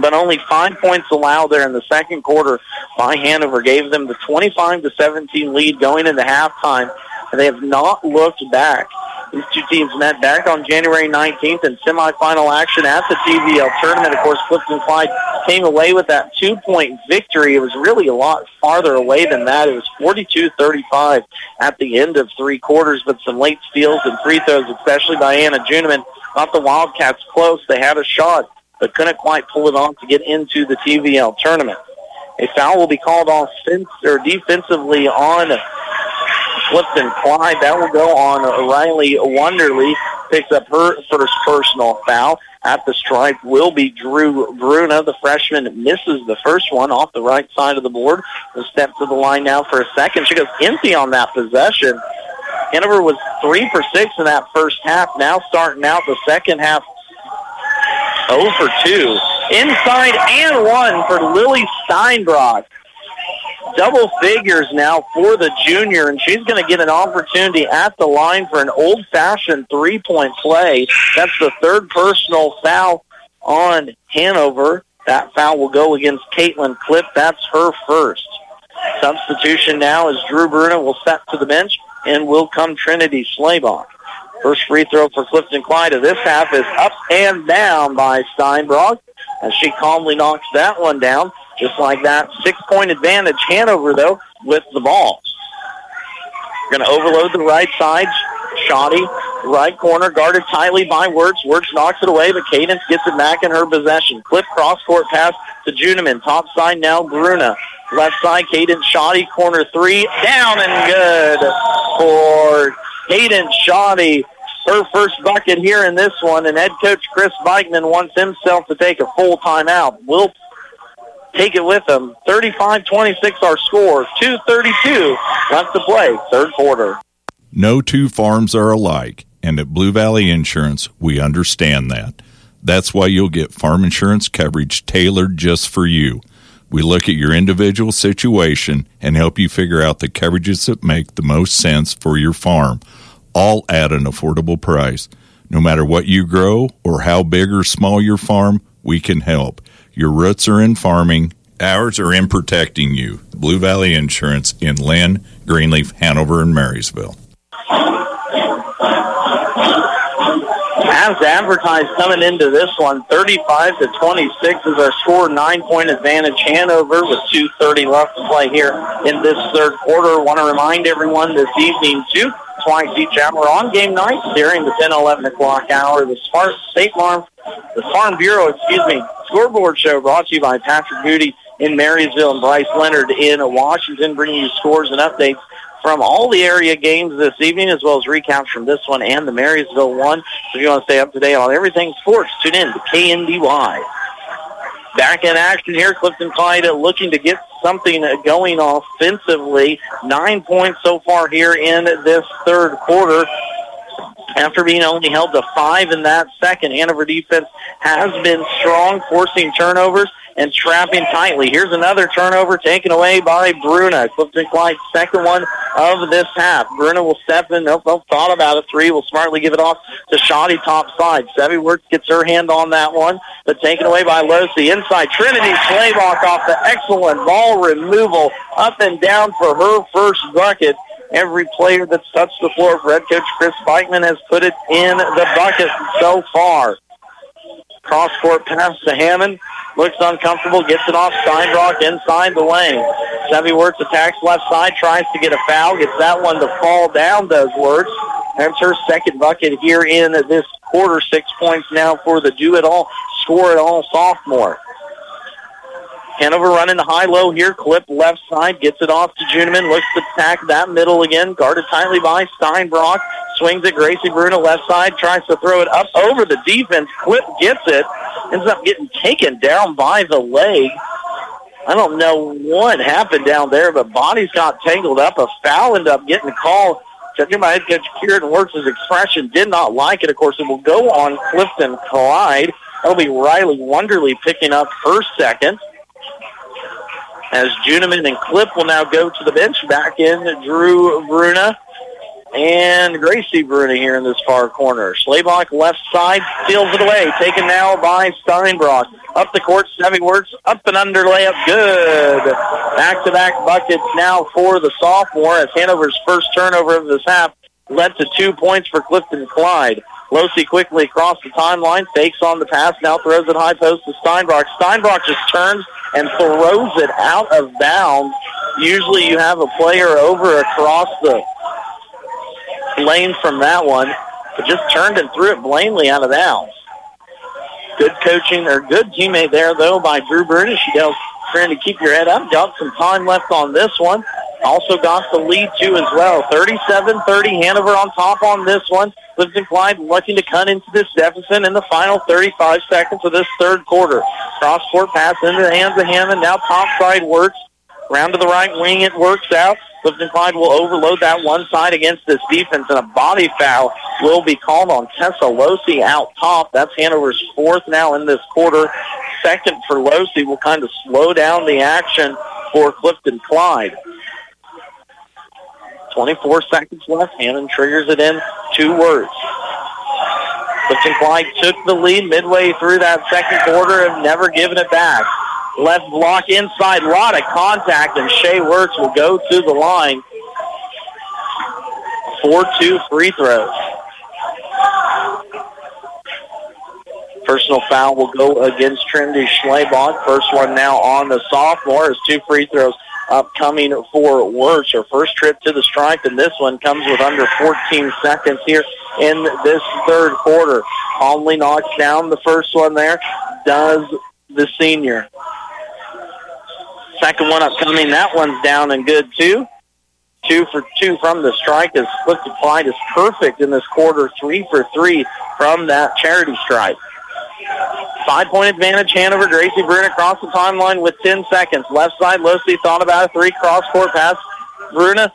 but only five points allowed there in the second quarter by Hanover gave them the 25 to 17 lead going into halftime. And they have not looked back. These two teams met back on January 19th in semifinal action at the TVL tournament. Of course, Clifton Clyde came away with that two-point victory. It was really a lot farther away than that. It was 42-35 at the end of three quarters, but some late steals and free throws, especially by Anna Juniman, got the Wildcats close. They had a shot, but couldn't quite pull it off to get into the TVL tournament. A foul will be called offense or defensively on Clifton Clyde. That will go on Riley Wonderly. Picks up her first personal foul. At the stripe will be Drew Bruna. The freshman misses the first one off the right side of the board. Will step to the line now for a second. She goes empty on that possession. Hanover was three for six in that first half. Now starting out the second half 0 for 2. Inside and one for Lily Steinbrock double figures now for the junior, and she's going to get an opportunity at the line for an old-fashioned three-point play. That's the third personal foul on Hanover. That foul will go against Caitlin Cliff. That's her first. Substitution now is Drew Bruna will step to the bench, and will come Trinity Slaybach. First free throw for Clifton Clyde of this half is up and down by Steinbrock as she calmly knocks that one down. Just like that. Six-point advantage. Hanover, though, with the ball. Going to overload the right side. Shoddy, right corner, guarded tightly by Wirtz. Wirtz knocks it away, but Caden gets it back in her possession. Cliff cross-court pass to Juniman. Top side now, Bruna. Left side, Caden Shoddy, corner three. Down and good for Caden Shoddy. Her first bucket here in this one, and head coach Chris Bikeman wants himself to take a full timeout. We'll take it with them. 35-26 our score. 2.32 left to play, third quarter. No two farms are alike, and at Blue Valley Insurance, we understand that. That's why you'll get farm insurance coverage tailored just for you. We look at your individual situation and help you figure out the coverages that make the most sense for your farm, all at an affordable price. No matter what you grow or how big or small your farm, we can help. Your roots are in farming. Ours are in protecting you. Blue Valley Insurance in Linn, Greenleaf, Hanover, and Marysville. As advertised coming into this one, 35 to 26 is our score, nine-point advantage Hanover with 2.30 left to play here in this third quarter. want to remind everyone this evening, too, twice each hour on game night during the 10, 11 o'clock hour. The Smart State Farm, the Farm Bureau, excuse me, scoreboard show brought to you by Patrick Moody in Marysville and Bryce Leonard in Washington, bringing you scores and updates from all the area games this evening, as well as recaps from this one and the Marysville one. So if you want to stay up to date on everything sports, tune in to KNDY. Back in action here, Clifton Clyde looking to get something going offensively. Nine points so far here in this third quarter. after being only held to five in that second. Hanover defense has been strong, forcing turnovers and trapping tightly. Here's another turnover taken away by Bruna. Clifton Clyde's second one of this half. Bruna will step in. Nope, nope, thought about a three. Will smartly give it off to Shoddy top side. Sevi Wirtz gets her hand on that one, but taken away by Losi. Inside, Trinity Slayback off the excellent ball removal up and down for her first bucket. Every player that's touched the floor for head coach Chris Spikeman has put it in the bucket so far. Cross court pass to Hammond. Looks uncomfortable. Gets it off Steinbrock inside the lane. Sevi Wirtz attacks left side. Tries to get a foul. Gets that one to fall down, does Wirtz. That's her second bucket here in this quarter. Six points now for the do-it-all, score-it-all sophomore. Hanover running high-low here. Cliff left side. Gets it off to Juniman. Looks to attack that middle again. Guarded tightly by Steinbrock. Swings it. Gracie Bruna left side. Tries to throw it up over the defense. Cliff gets it. Ends up getting taken down by the leg. I don't know what happened down there, but bodies got tangled up. A foul ended up getting called. Judging by head coach Kyron Wirtz' expression, did not like it. Of course, it will go on Clifton Clyde. That'll be Riley Wonderly picking up her second as Juniman and Cliff will now go to the bench. Back in Drew Bruna and Gracie Bruna here in this far corner. Slayback left side steals it away. Taken now by Steinbrock. Up the court, Sevi Wirtz, up and under layup, good. Back-to-back buckets now for the sophomore as Hanover's first turnover of this half led to two points for Clifton Clyde. Losi quickly across the timeline, fakes on the pass, now throws it high post to Steinbrock. Steinbrock just turns and throws it out of bounds. Usually you have a player over across the lane from that one, but just turned and threw it blamely out of bounds. Good coaching or good teammate there though by Drew Bruna. She does trying to keep your head up. Got some time left on this one. Also got the lead too as well. 37-30 Hanover on top on this one. Clifton Clyde looking to cut into this deficit in the final 35 seconds of this third quarter. Cross court pass into the hands of Hammond. Now top side Wirtz. Round to the right wing it works out. Clifton Clyde will overload that one side against this defense, and a body foul will be called on Tessa Losi out top. That's Hanover's fourth now in this quarter. Second for Losi will kind of slow down the action for Clifton Clyde. 24 seconds left. Hammond triggers it in two words. Clifton Clyde took the lead midway through that second quarter and never given it back. Left block inside, lot of contact, and Shea Wirtz will go to the line. 4-2 free throws. Personal foul will go against Trinity Schlebach. First one now on the sophomore is two free throws upcoming for Wirtz. Her first trip to the stripe, and this one comes with under 14 seconds here in this third quarter. Calmly knocks down the first one there. Does the senior. Second one upcoming. That one's down and good too. Two for two from the strike as Clifton Clyde is perfect in this quarter. Three for three from that charity strike. Five-point advantage, Hanover. Gracie Bruna across the timeline with 10 seconds. Left side, Losi thought about a three cross-court pass. Bruna,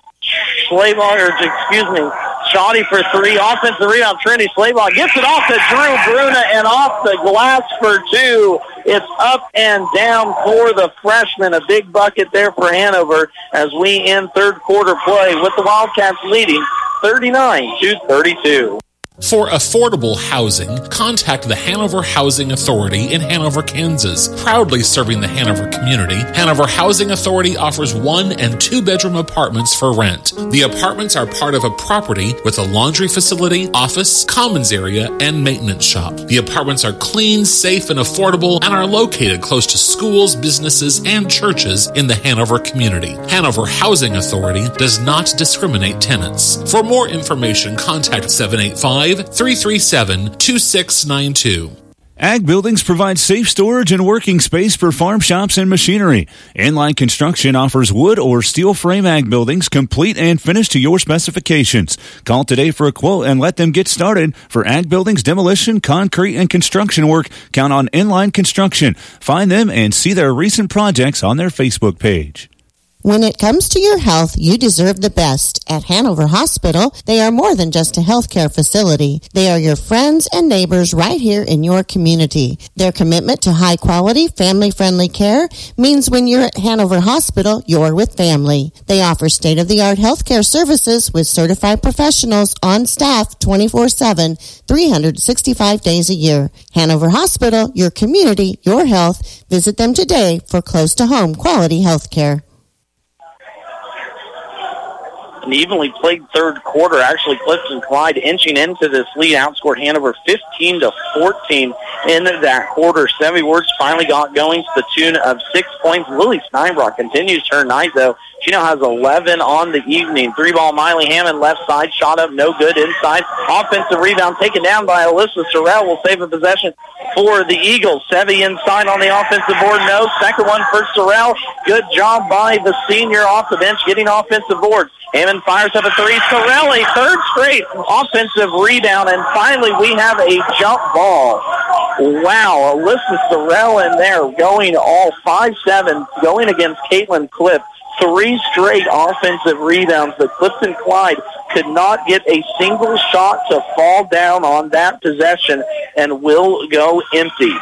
Schleybaugh, excuse me, Shoddy for three. Offensive rebound, Trinity Schleybaugh gets it off to Drew Bruna and off the glass for two. It's up and down for the freshman. A big bucket there for Hanover as we end third quarter play with the Wildcats leading 39 to 32. For affordable housing, contact the Hanover Housing Authority in Hanover, Kansas. Proudly serving the Hanover community, Hanover Housing Authority offers one and two bedroom apartments for rent. The apartments are part of a property with a laundry facility, office, commons area, and maintenance shop. The apartments are clean, safe, and affordable and are located close to schools, businesses, and churches in the Hanover community. Hanover Housing Authority does not discriminate tenants. For more information, contact 785 337 2692. Ag Buildings provide safe storage and working space for farm shops and machinery. Inline Construction offers wood or steel frame ag buildings complete and finished to your specifications. Call today for a quote and let them get started. For ag buildings, demolition, concrete, and construction work, count on Inline Construction. Find them and see their recent projects on their Facebook page. When it comes to your health, you deserve the best. At Hanover Hospital, they are more than just a healthcare facility. They are your friends and neighbors right here in your community. Their commitment to high quality, family friendly care means when you're at Hanover Hospital, you're with family. They offer state of the art healthcare services with certified professionals on staff 24 7, 365 days a year. Hanover Hospital, your community, your health. Visit them today for close to home quality healthcare an evenly played third quarter. Actually, Clifton Clyde inching into this lead, outscored Hanover 15 to 14 in that quarter. Sevi Wirtz finally got going to the tune of six points. Lily Steinbrock continues her night though. She now has 11 on the evening. Three ball Miley Hammond left side, shot up, no good inside. Offensive rebound taken down by Alyssa Sorrell. Will save a possession for the Eagles. Sevi inside on the offensive board. No. Second one for Sorrell. Good job by the senior off the bench getting offensive boards. Hammond fires up a three. Sorelli, third straight offensive rebound, and finally we have a jump ball. Wow, Alyssa Sorrell in there going all five seven, going against Caitlin Cliff. Three straight offensive rebounds, but Clifton Clyde could not get a single shot to fall down on that possession and will go empty.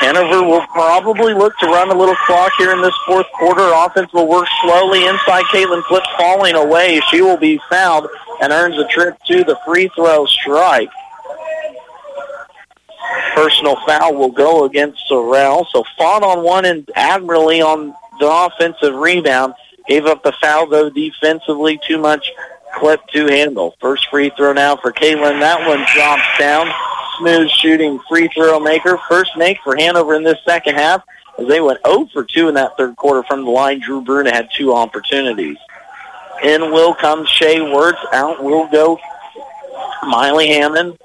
Hanover will probably look to run a little clock here in this fourth quarter. Offense will work slowly inside. Caitlin Cliff falling away. She will be fouled and earns a trip to the free throw strike. Personal foul will go against Sorrell. So fought on one and admirably on the offensive rebound. Gave up the foul though defensively. Too much Cliff to handle. First free throw now for Caitlin. That one drops down smooth shooting free throw maker. First make for Hanover in this second half as they went 0 for 2 in that third quarter from the line. Drew Bruna had two opportunities. In will come Shea Wirtz. Out will go Miley Hammond.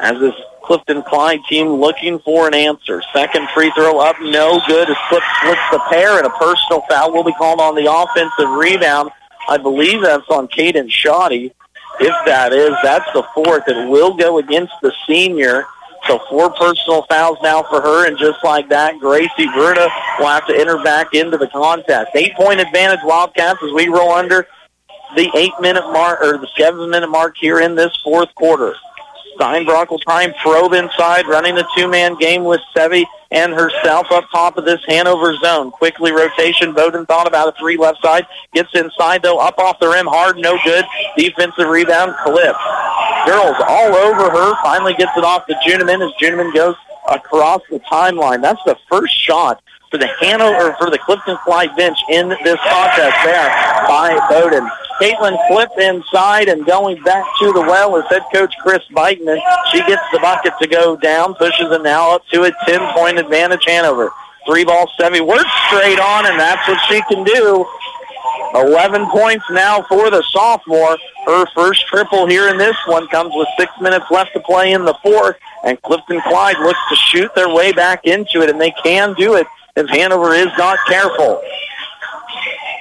As this Clifton Clyde team looking for an answer. Second free throw up, no good. As Cliff splits the pair and a personal foul will be called on the offensive rebound. I believe that's on Caden Shoddy. If that is, that's the fourth. It will go against the senior. So four personal fouls now for her, and just like that, Gracie Bruna will have to enter back into the contest. Eight-point advantage Wildcats as we roll under the eight-minute mark or the seven-minute mark here in this fourth quarter. Steinbrock will try and probe inside, running the two-man game with Sevi and herself up top of this Hanover zone. Quickly rotation. Bowen thought about a three left side. Gets inside though, up off the rim, hard, no good. Defensive rebound, Cliff. Girls all over her. Finally gets it off to Juniman as Juniman goes across the timeline. That's the first shot for the Hanover for the Clifton Clyde bench in this contest there by Bowen. Caitlin Cliff inside and going back to the well is head coach Chris Beitman. She gets the bucket to go down, pushes it now up to a 10-point advantage Hanover. Three ball, Sevi Wirtz straight on, and that's what she can do. 11 points now for the sophomore. Her first triple here in this one comes with six minutes left to play in the fourth, and Clifton Clyde looks to shoot their way back into it, and they can do it if Hanover is not careful.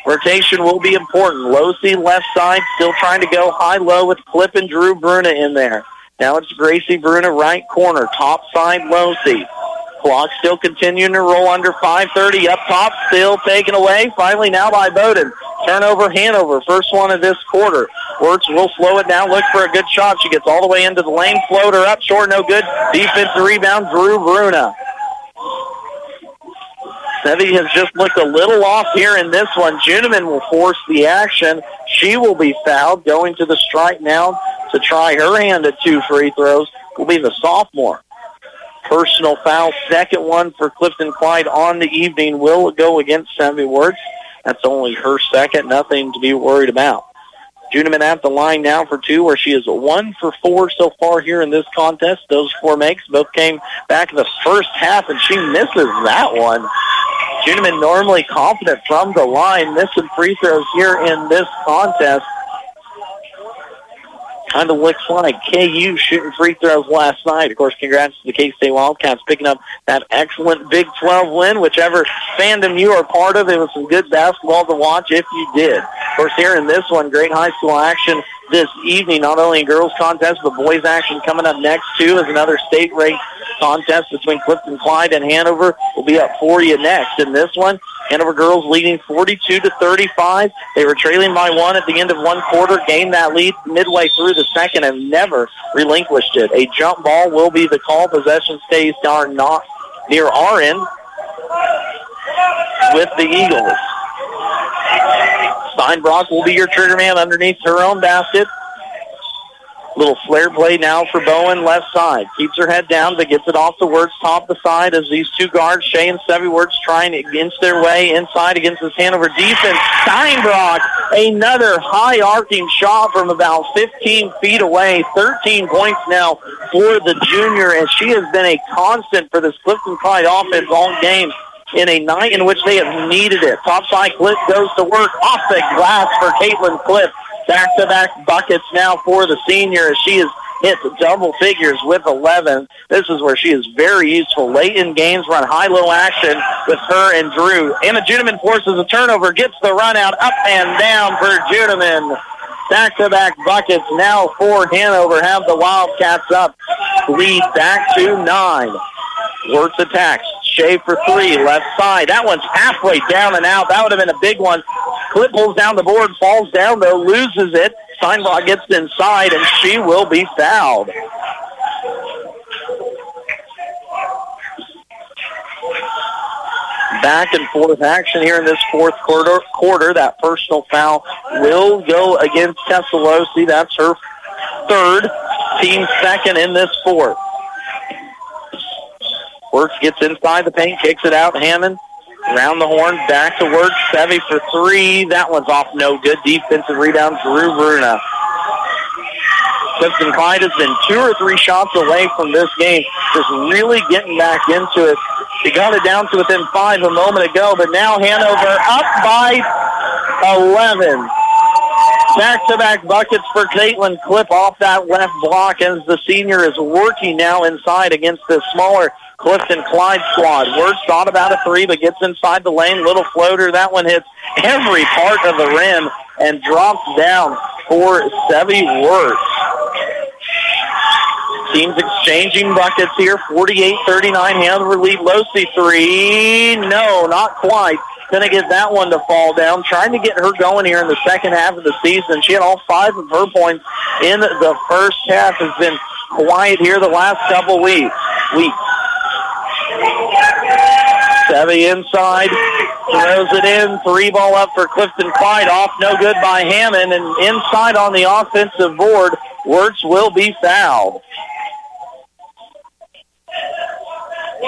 Rotation will be important. Low Losi left side, still trying to go high-low with Cliff and Drew Bruna in there. Now it's Gracie Bruna, right corner, top side low Losi. Clock still continuing to roll under 5.30 up top, still taken away. Finally now by Bowen. Turnover Hanover, first one of this quarter. Wirtz will slow it down, look for a good shot. She gets all the way into the lane, floater up, short, no good. Defensive rebound, Drew Bruna. Sevi has just looked a little off here in this one. Juniman will force the action. She will be fouled. Going to the strike now to try her hand at two free throws will be the sophomore. Personal foul, second one for Clifton Clyde on the evening will go against Sevi Wirtz. That's only her second. Nothing to be worried about. Juniman at the line now for two, where she is one for four so far here in this contest. Those four makes both came back in the first half, and she misses that one. Juniman normally confident from the line, missing free throws here in this contest. Kind of looks like KU shooting free throws last night. Of course, congrats to the K-State Wildcats picking up that excellent Big 12 win. Whichever fandom you are part of, it was some good basketball to watch if you did. Of course, here in this one, great high school action this evening, not only in girls contest, but boys action coming up next too is another state ranked contest between Clifton Clyde and Hanover. will be up for you next. In this one, Hanover girls leading 42 to 35. They were trailing by one at the end of one quarter, gained that lead midway through the second and never relinquished it. A jump ball will be the call. Possession stays down not near our end with the Eagles. Steinbrock will be your trigger man underneath her own basket. Little flare play now for Bowen, left side. Keeps her head down, but gets it off the Wirtz top the side as these two guards, Shea and Sevi Wirtz, trying to inch their way inside against this Hanover defense. Steinbrock, another high arcing shot from about 15 feet away. 13 points now for the junior, and she has been a constant for this Clifton Clyde offense all game in a night in which they have needed it. Top side Cliff goes to work off the glass for Caitlin Cliff. Back-to-back buckets now for the senior as she has hit double figures with 11. This is where she is very useful. Late in games, run high-low action with her and Drew. Anna Juniman forces a turnover, gets the run out up and down for Juniman. Back-to-back buckets now for Hanover. Have the Wildcats up. Lead back to nine. Wirtz attacks. Shea for three, left side. That one's halfway down and out. That would have been a big one. Cliff pulls down the board, falls down though, loses it. Steinbach gets inside, and she will be fouled. Back and forth action here in this fourth quarter. Quarter that personal foul will go against Tessa Losi. That's her third, team second in this fourth. Wirtz gets inside the paint, kicks it out. Hammond around the horn, back to work. Sevi for three. That one's off no good. Defensive rebound, Drew Bruna. Clifton Clyde has been two or three shots away from this game, just really getting back into it. He got it down to within five a moment ago, but now Hanover up by 11. Back-to-back buckets for Caitlin Cliff off that left block as the senior is working now inside against the smaller Clifton Clyde squad. Wirtz thought about a three, but gets inside the lane. Little floater. That one hits every part of the rim and drops down for Sevi Wirtz. Teams exchanging buckets here. 48-39. Hanover lead. Losi three. No, not quite. Going to get that one to fall down. Trying to get her going here in the second half of the season. She had all five of her points in the first half. Has been quiet here the last couple weeks. Weeks. Sevi inside, throws it in, three ball up for Clifton Clyde, off no good by Hammond, and inside on the offensive board, Wirtz will be fouled.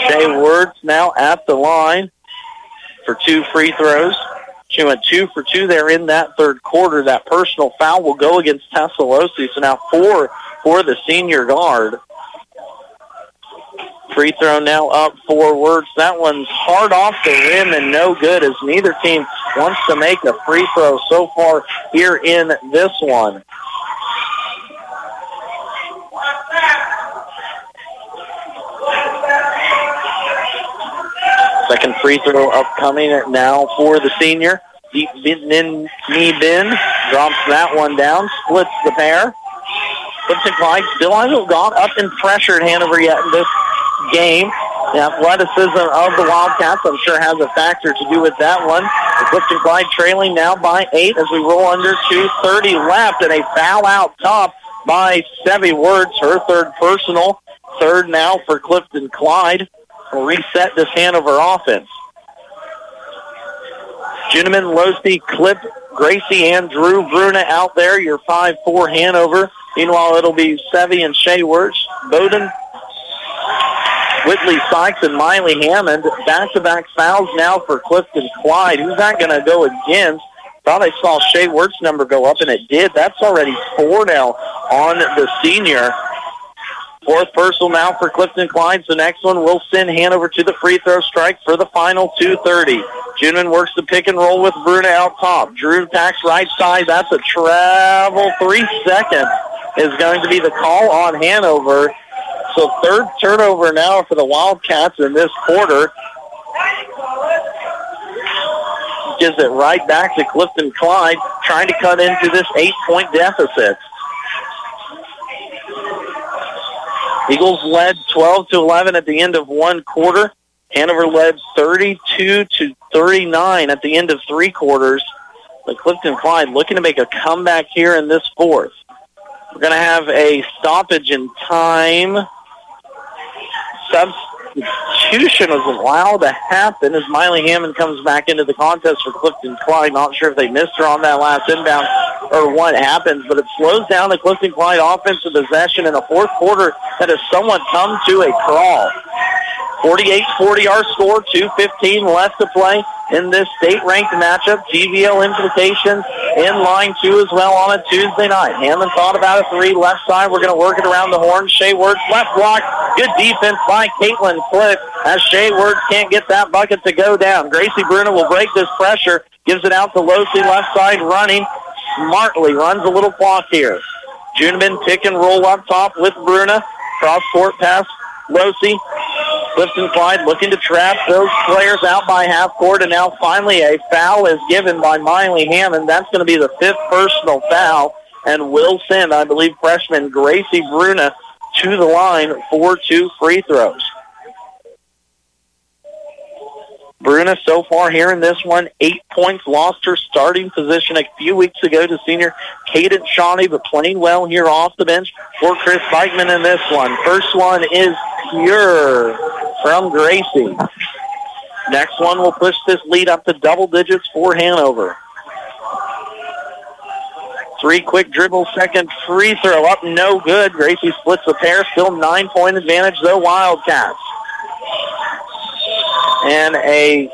Shea Wirtz now at the line for two free throws. She went two for two there in that third quarter. That personal foul will go against Tessa Losi, so now four for the senior guard. Free throw now up forwards. That one's hard off the rim and no good as neither team wants to make a free throw so far here in this one. Second free throw upcoming now for the senior. Deep in knee bin. Drops that one down. Splits the pair. Clifton Clyde still hasn't gone up and pressured Hanover yet in this game. The athleticism of the Wildcats, I'm sure, has a factor to do with that one. Clifton Clyde trailing now by eight as we roll under 2.30 left and a foul out top by Sevi Wirtz, her third personal. Third now for Clifton Clyde. Will reset this Hanover offense. Gentlemen, Losi, Cliff, Gracie, and Drew Bruna out there. Your 5-4 Hanover. Meanwhile, it'll be Sevi and Shea Wirtz. Bowen Whitley Sykes and Miley Hammond. Back-to-back fouls now for Clifton Clyde. Who's that going to go against? Thought I saw Shea Wirt's number go up, and it did. That's already four now on the senior. Fourth personal now for Clifton Clyde. The next one will send Hanover to the free throw strike for the final 2.30. Juniman works the pick and roll with Bruna out top. Drew attacks right side. That's a travel three seconds is going to be the call on Hanover. So third turnover now for the Wildcats in this quarter. Gives it right back to Clifton Clyde, trying to cut into this eight-point deficit. Eagles led 12 to 11 at the end of one quarter. Hanover led 32 to 39 at the end of three quarters. But Clifton Clyde looking to make a comeback here in this fourth. We're going to have a stoppage in time. Substitution is allowed to happen as Miley Hammond comes back into the contest for Clifton Clyde. Not sure if they missed her on that last inbound or what happens, but it slows down the Clifton Clyde offensive possession in the fourth quarter that has somewhat come to a crawl. 48-40 our score, 2.15 left to play in this state-ranked matchup. TVL implications in line two as well on a Tuesday night. Hammond thought about a three left side. We're going to work it around the horn. Shea Wirtz left block. Good defense by Caitlin Cliff as Shea Wirtz can't get that bucket to go down. Gracie Bruna will break this pressure. Gives it out to Losi left side running. Smartly runs a little clock here. Juniman pick and roll up top with Bruna. Cross court pass Losi. Clifton Clyde looking to trap those players out by half court, and now finally a foul is given by Miley Hammond. That's going to be the fifth personal foul, and will send, I believe, freshman Gracie Bruna to the line for two free throws. Bruna so far here in this one, eight points, lost her starting position a few weeks ago to senior Caden Shoddy, but playing well here off the bench for Chris Bikeman in this one. First one is pure from Gracie. Next one will push this lead up to double digits for Hanover. Three quick dribble, second free throw up, no good. Gracie splits the pair, still nine point advantage though, Wildcats and a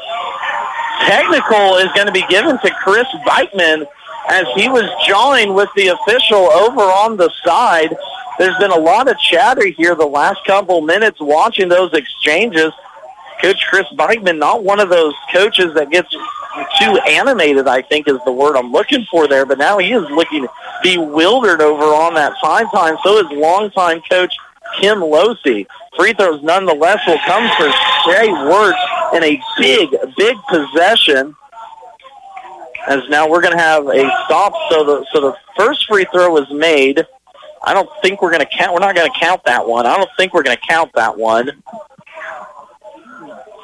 technical is going to be given to Chris Bikeman as he was jawing with the official over on the side. There's been a lot of chatter here the last couple minutes watching those exchanges. Coach Chris Bikeman, not one of those coaches that gets too animated, I think is the word I'm looking for there, but now he is looking bewildered over on that sideline. So is longtime coach Kim Losi. Free throws nonetheless will come for Shea Wirtz in a big, big possession. As now we're going to have a stop. So the so the first free throw was made. I don't think we're going to count. We're not going to count that one. I don't think we're going to count that one.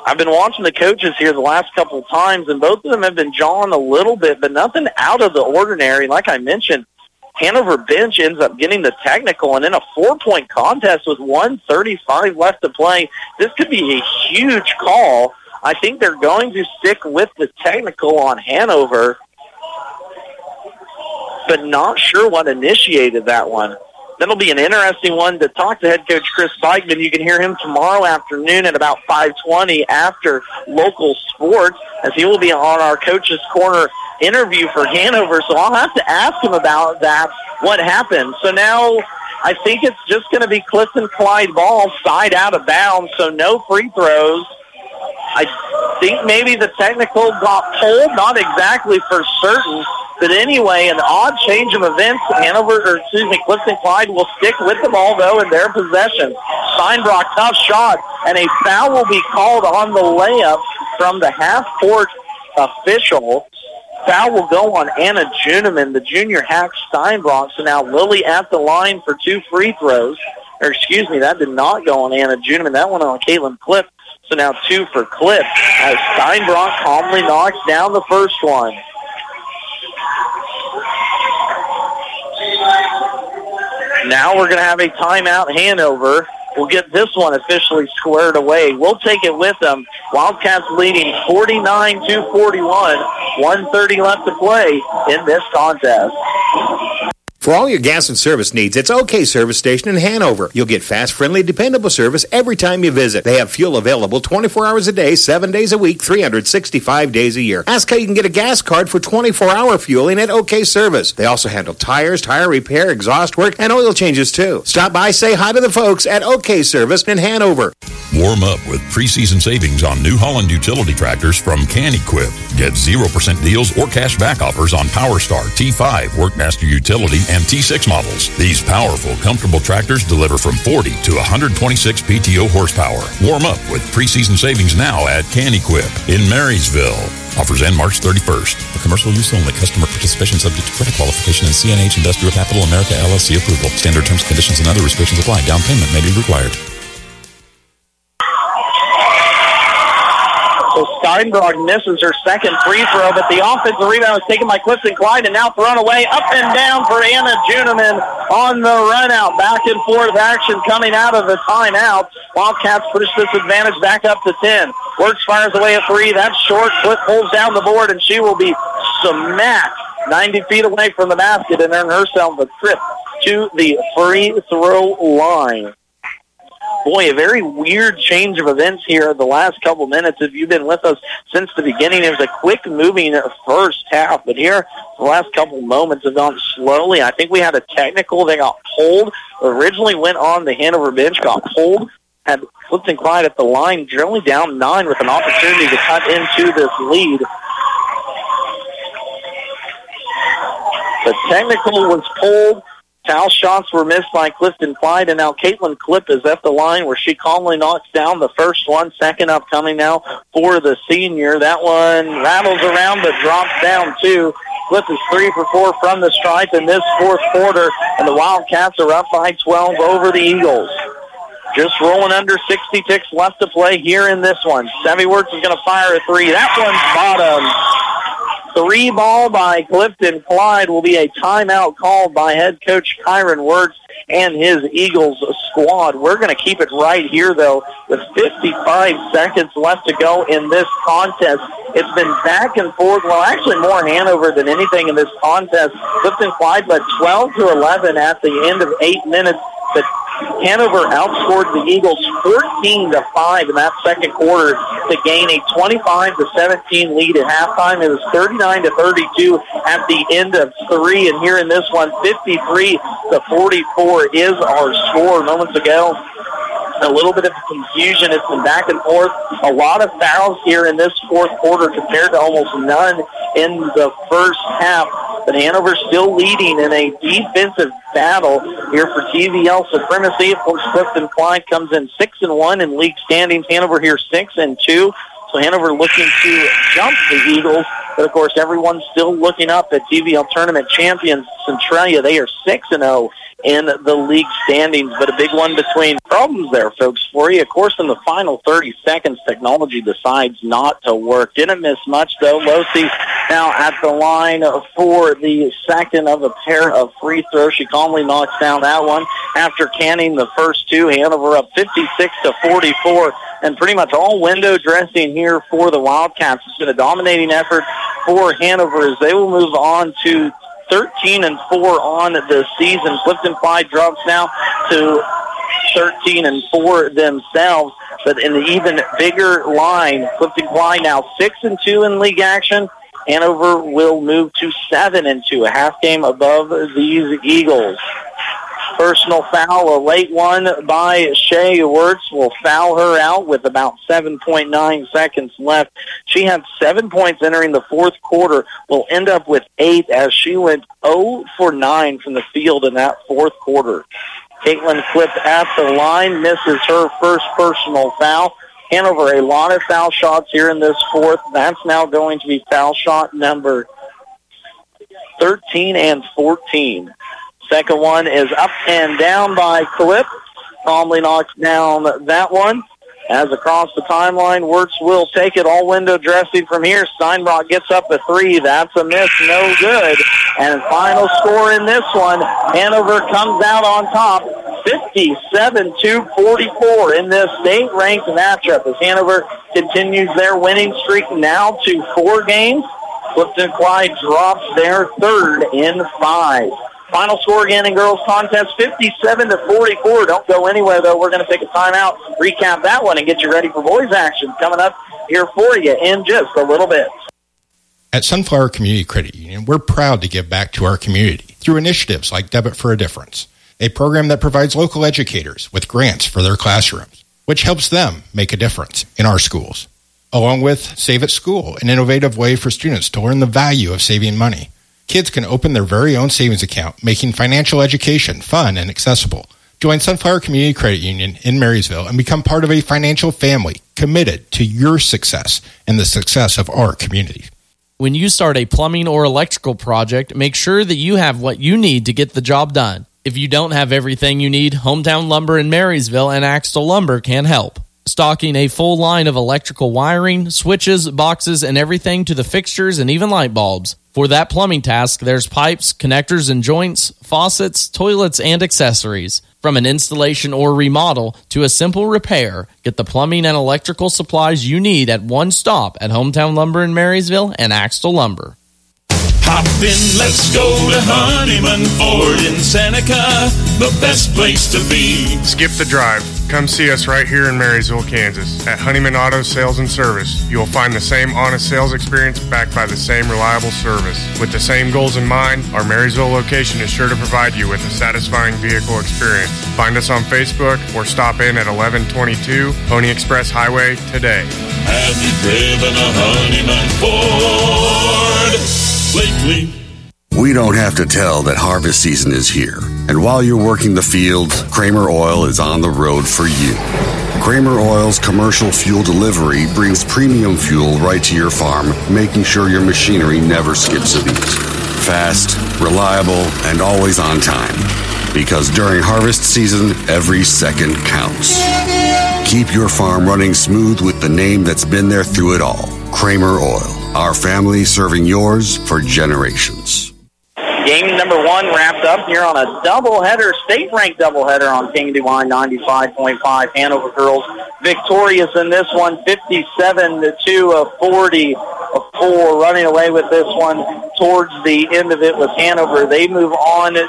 I've been watching the coaches here the last couple of times, and both of them have been jawing a little bit, but nothing out of the ordinary. Like I mentioned, Hanover bench ends up getting the technical, and in a four-point contest with 135 left to play, this could be a huge call. I think they're going to stick with the technical on Hanover, but not sure what initiated that one. That'll be an interesting one to talk to head coach Chris Bikeman. You can hear him tomorrow afternoon at about 5:20 after local sports, as he will be on our coach's corner interview for Hanover. So I'll have to ask him about that. What happened? So now I think it's just going to be Clifton Clyde ball side out of bounds. So no free throws. I think maybe the technical got pulled, not exactly for certain. But anyway, an odd change of events. Hanover, or excuse me, Clifton Clyde will stick with the ball though in their possession. Steinbrock, tough shot, and a foul will be called on the layup from the half court official. Foul will go on Anna Juniman, the junior hack Steinbrock. So now Lily at the line for two free throws. Or excuse me, that did not go on Anna Juniman. That went on Caitlin Cliff. So now two for Cliff as Steinbrock calmly knocks down the first one. Now we're going to have a timeout Hanover. We'll get this one officially squared away. We'll take it with them. Wildcats leading 49 to 41. 130 left to play in this contest. For all your gas and service needs, it's OK Service Station in Hanover. You'll get fast, friendly, dependable service every time you visit. They have fuel available 24 hours a day, 7 days a week, 365 days a year. Ask how you can get a gas card for 24-hour fueling at OK Service. They also handle tires, tire repair, exhaust work, and oil changes too. Stop by, say hi to the folks at OK Service in Hanover. Warm up with preseason savings on New Holland utility tractors from Kan Equip. Get 0% deals or cash back offers on PowerStar T5, Workmaster Utility, and T6 models. These powerful, comfortable tractors deliver from 40 to 126 PTO horsepower. Warm up with preseason savings now at Kan Equip in Marysville. Offers end March 31st. For commercial use only. Customer participation subject to credit qualification and CNH Industrial Capital America LLC approval. Standard terms, conditions, and other restrictions apply. Down payment may be required. So Steinbrock misses her second free throw, but the offensive rebound is taken by Clifton Clyde and now thrown away up and down for Anna Juniman on the run out. Back and forth action coming out of the timeout. Wildcats push this advantage back up to 10. Wirtz fires away a three. That's short. Cliff pulls down the board and she will be smacked 90 feet away from the basket and earn herself a trip to the free throw line boy, a very weird change of events here the last couple minutes. If you've been with us since the beginning, it was a quick moving first half, but here the last couple moments have gone slowly. I think we had a technical that got pulled. Originally went on the Hanover bench, got pulled, had and Clyde at the line, generally down nine with an opportunity to cut into this lead. The technical was pulled. Foul shots were missed by Clifton Clyde, and now Caitlin Cliff is at the line where she calmly knocks down the first one. Second upcoming now for the senior. That one rattles around but drops down two. Cliff is three for four from the stripe in this fourth quarter, and the Wildcats are up by 12 over the Eagles. Just rolling under 60 ticks left to play here in this one. Sevi Wirtz is going to fire a three. That one's bottom. Three ball by Clifton Clyde will be a timeout called by head coach Kyron Wirtz and his Eagles squad. We're going to keep it right here, though, with 55 seconds left to go in this contest. It's been back and forth. Well, actually more Hanover than anything in this contest. Clifton Clyde led 12 to 11 at the end of eight minutes. But Hanover outscored the Eagles 14 to 5 in that second quarter to gain a 25 to 17 lead at halftime. It was 39 to 32 at the end of three, and here in this one, 53 to 44 is our score. Moments ago, a little bit of confusion. It's been back and forth. A lot of fouls here in this fourth quarter compared to almost none in the first half. But Hanover still leading in a defensive battle here for TVL supremacy. Of course, Clifton Clyde comes in six and one in league standings. Hanover here six and two. So Hanover looking to jump the Eagles. But of course, everyone's still looking up at TVL tournament champions Centralia. They are six and zero in the league standings, but a big one between problems there, folks, for you. Of course, in the final 30 seconds, technology decides not to work. Didn't miss much, though. Losi now at the line for the second of a pair of free throws. She calmly knocks down that one after canning the first two. Hanover up 56 to 44 and pretty much all window dressing here for the Wildcats. It's been a dominating effort for Hanover as they will move on to 13 and 4 on the season. Clifton Clyde drops now to 13 and 4 themselves. But in the even bigger line, Clifton Clyde now 6 and 2 in league action. Hanover will move to 7 and 2, a half game above these Eagles. Personal foul, a late one by Shea Wirtz will foul her out with about 7.9 seconds left. She had seven points entering the fourth quarter, will end up with eight as she went 0 for 9 from the field in that fourth quarter. Caitlin Cliff at the line, misses her first personal foul. Hanover, a lot of foul shots here in this fourth. That's now going to be foul shot number 13 and 14. Second one is up and down by Cliff. Calmly knocks down that one. As across the timeline, Wirtz will take it all window dressing from here. Steinbrock gets up a three. That's a miss. No good. And final score in this one, Hanover comes out on top. 57 to 44 in this state-ranked matchup as Hanover continues their winning streak now to four games. Clifton Clyde drops their third in five. Final score again in girls contest, 57 to 44. Don't go anywhere though. We're going to take a timeout, recap that one, and get you ready for boys action coming up here for you in just a little bit. At Sunflower Community Credit Union, we're proud to give back to our community through initiatives like Debit for a Difference, a program that provides local educators with grants for their classrooms. which helps them make a difference in our schools. Along with Save at School, an innovative way for students to learn the value of saving money. Kids can open their very own savings account, making financial education fun and accessible. Join Sunflower Community Credit Union in Marysville and become part of a financial family committed to your success and the success of our community. When you start a plumbing or electrical project, make sure that you have what you need to get the job done. If you don't have everything you need, Hometown Lumber in Marysville and Axtell Lumber can help. Stocking a full line of electrical wiring, switches, boxes, and everything to the fixtures and even light bulbs. For that plumbing task, there's pipes, connectors and joints, faucets, toilets, and accessories. From an installation or remodel to a simple repair, get the plumbing and electrical supplies you need at one stop at Hometown Lumber in Marysville and Axtell Lumber. Hop in, let's go to Honeyman Ford in Seneca, the best place to be. Skip the drive. Come see us right here in Marysville, Kansas. At Honeyman Auto Sales and Service, you will find the same honest sales experience backed by the same reliable service. With the same goals in mind, our Marysville location is sure to provide you with a satisfying vehicle experience. Find us on Facebook or stop in at 1122 Pony Express Highway today. Have you driven a Honeyman Ford lately? We don't have to tell that harvest season is here. And while you're working the field, Kramer Oil is on the road for you. Kramer Oil's commercial fuel delivery brings premium fuel right to your farm, making sure your machinery never skips a beat. Fast, reliable, and always on time. Because during harvest season, every second counts. Keep your farm running smooth with the name that's been there through it all Kramer Oil. Our family serving yours for generations. Game number one wrapped up here on a doubleheader, state-ranked doubleheader on KNDY 95.5. Hanover girls victorious in this one, 57 to 2 of 40 of 4, running away with this one towards the end of it with Hanover. They move on to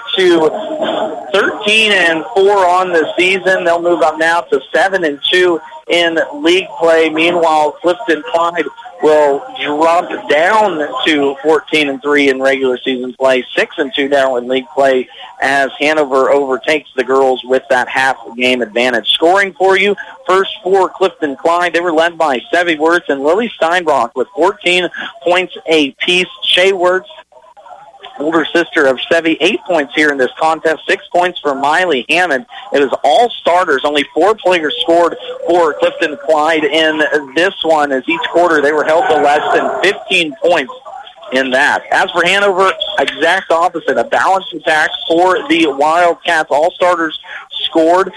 13 and 4 on the season. They'll move up now to 7 and 2 in league play. Meanwhile, Clifton Clyde will drop down to 14 and 3 in regular season play, 6 and 2 now in league play as Hanover overtakes the girls with that half game advantage. Scoring for you, first four Clifton Clyde, they were led by Sevi Wirtz and Lily Steinbrock with 14 points apiece. Shea Wirtz older sister of Sevi, eight points here in this contest, six points for Miley Hammond. It was all starters. Only four players scored for Clifton Clyde in this one. As each quarter they were held to less than 15 points in that. As for Hanover, exact opposite. A balanced attack for the Wildcats. All starters scored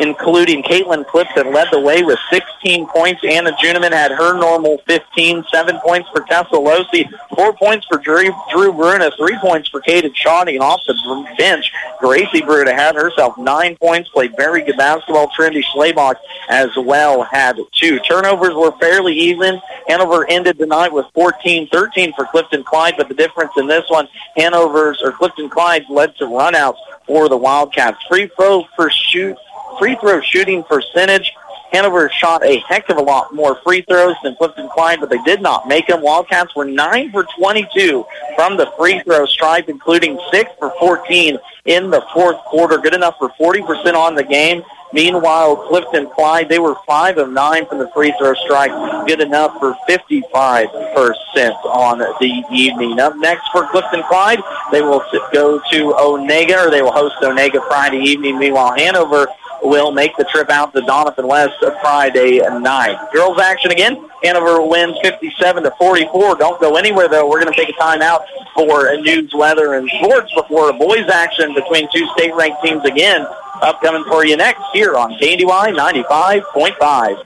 including Caitlin Clifton led the way with 16 points. Anna Juniman had her normal 15, seven points for Tessa Losi, four points for Drew, Drew Bruna, three points for Caden Shoddy, and off the bench, Gracie Bruna had herself nine points, played very good basketball. Trinity Schlabach as well had two. Turnovers were fairly even. Hanover ended the night with 14-13 for Clifton Clyde, but the difference in this one, Hanover's or Clifton Clyde led to runouts for the Wildcats. Free throw for shoot free throw shooting percentage. Hanover shot a heck of a lot more free throws than Clifton Clyde, but they did not make them. Wildcats were 9 for 22 from the free throw stripe, including 6 for 14 in the fourth quarter. Good enough for 40% on the game. Meanwhile, Clifton Clyde, they were 5 of 9 from the free throw strike. Good enough for 55% on the evening. Up next for Clifton Clyde, they will go to Onaga, or they will host Onaga Friday evening. Meanwhile, Hanover will make the trip out to Doniphan West Friday night. Girls action again. Hanover wins 57 to 44. Don't go anywhere though. We're going to take a timeout for news, weather, and sports before a boys action between two state-ranked teams again. Upcoming for you next here on KNDY 95.5.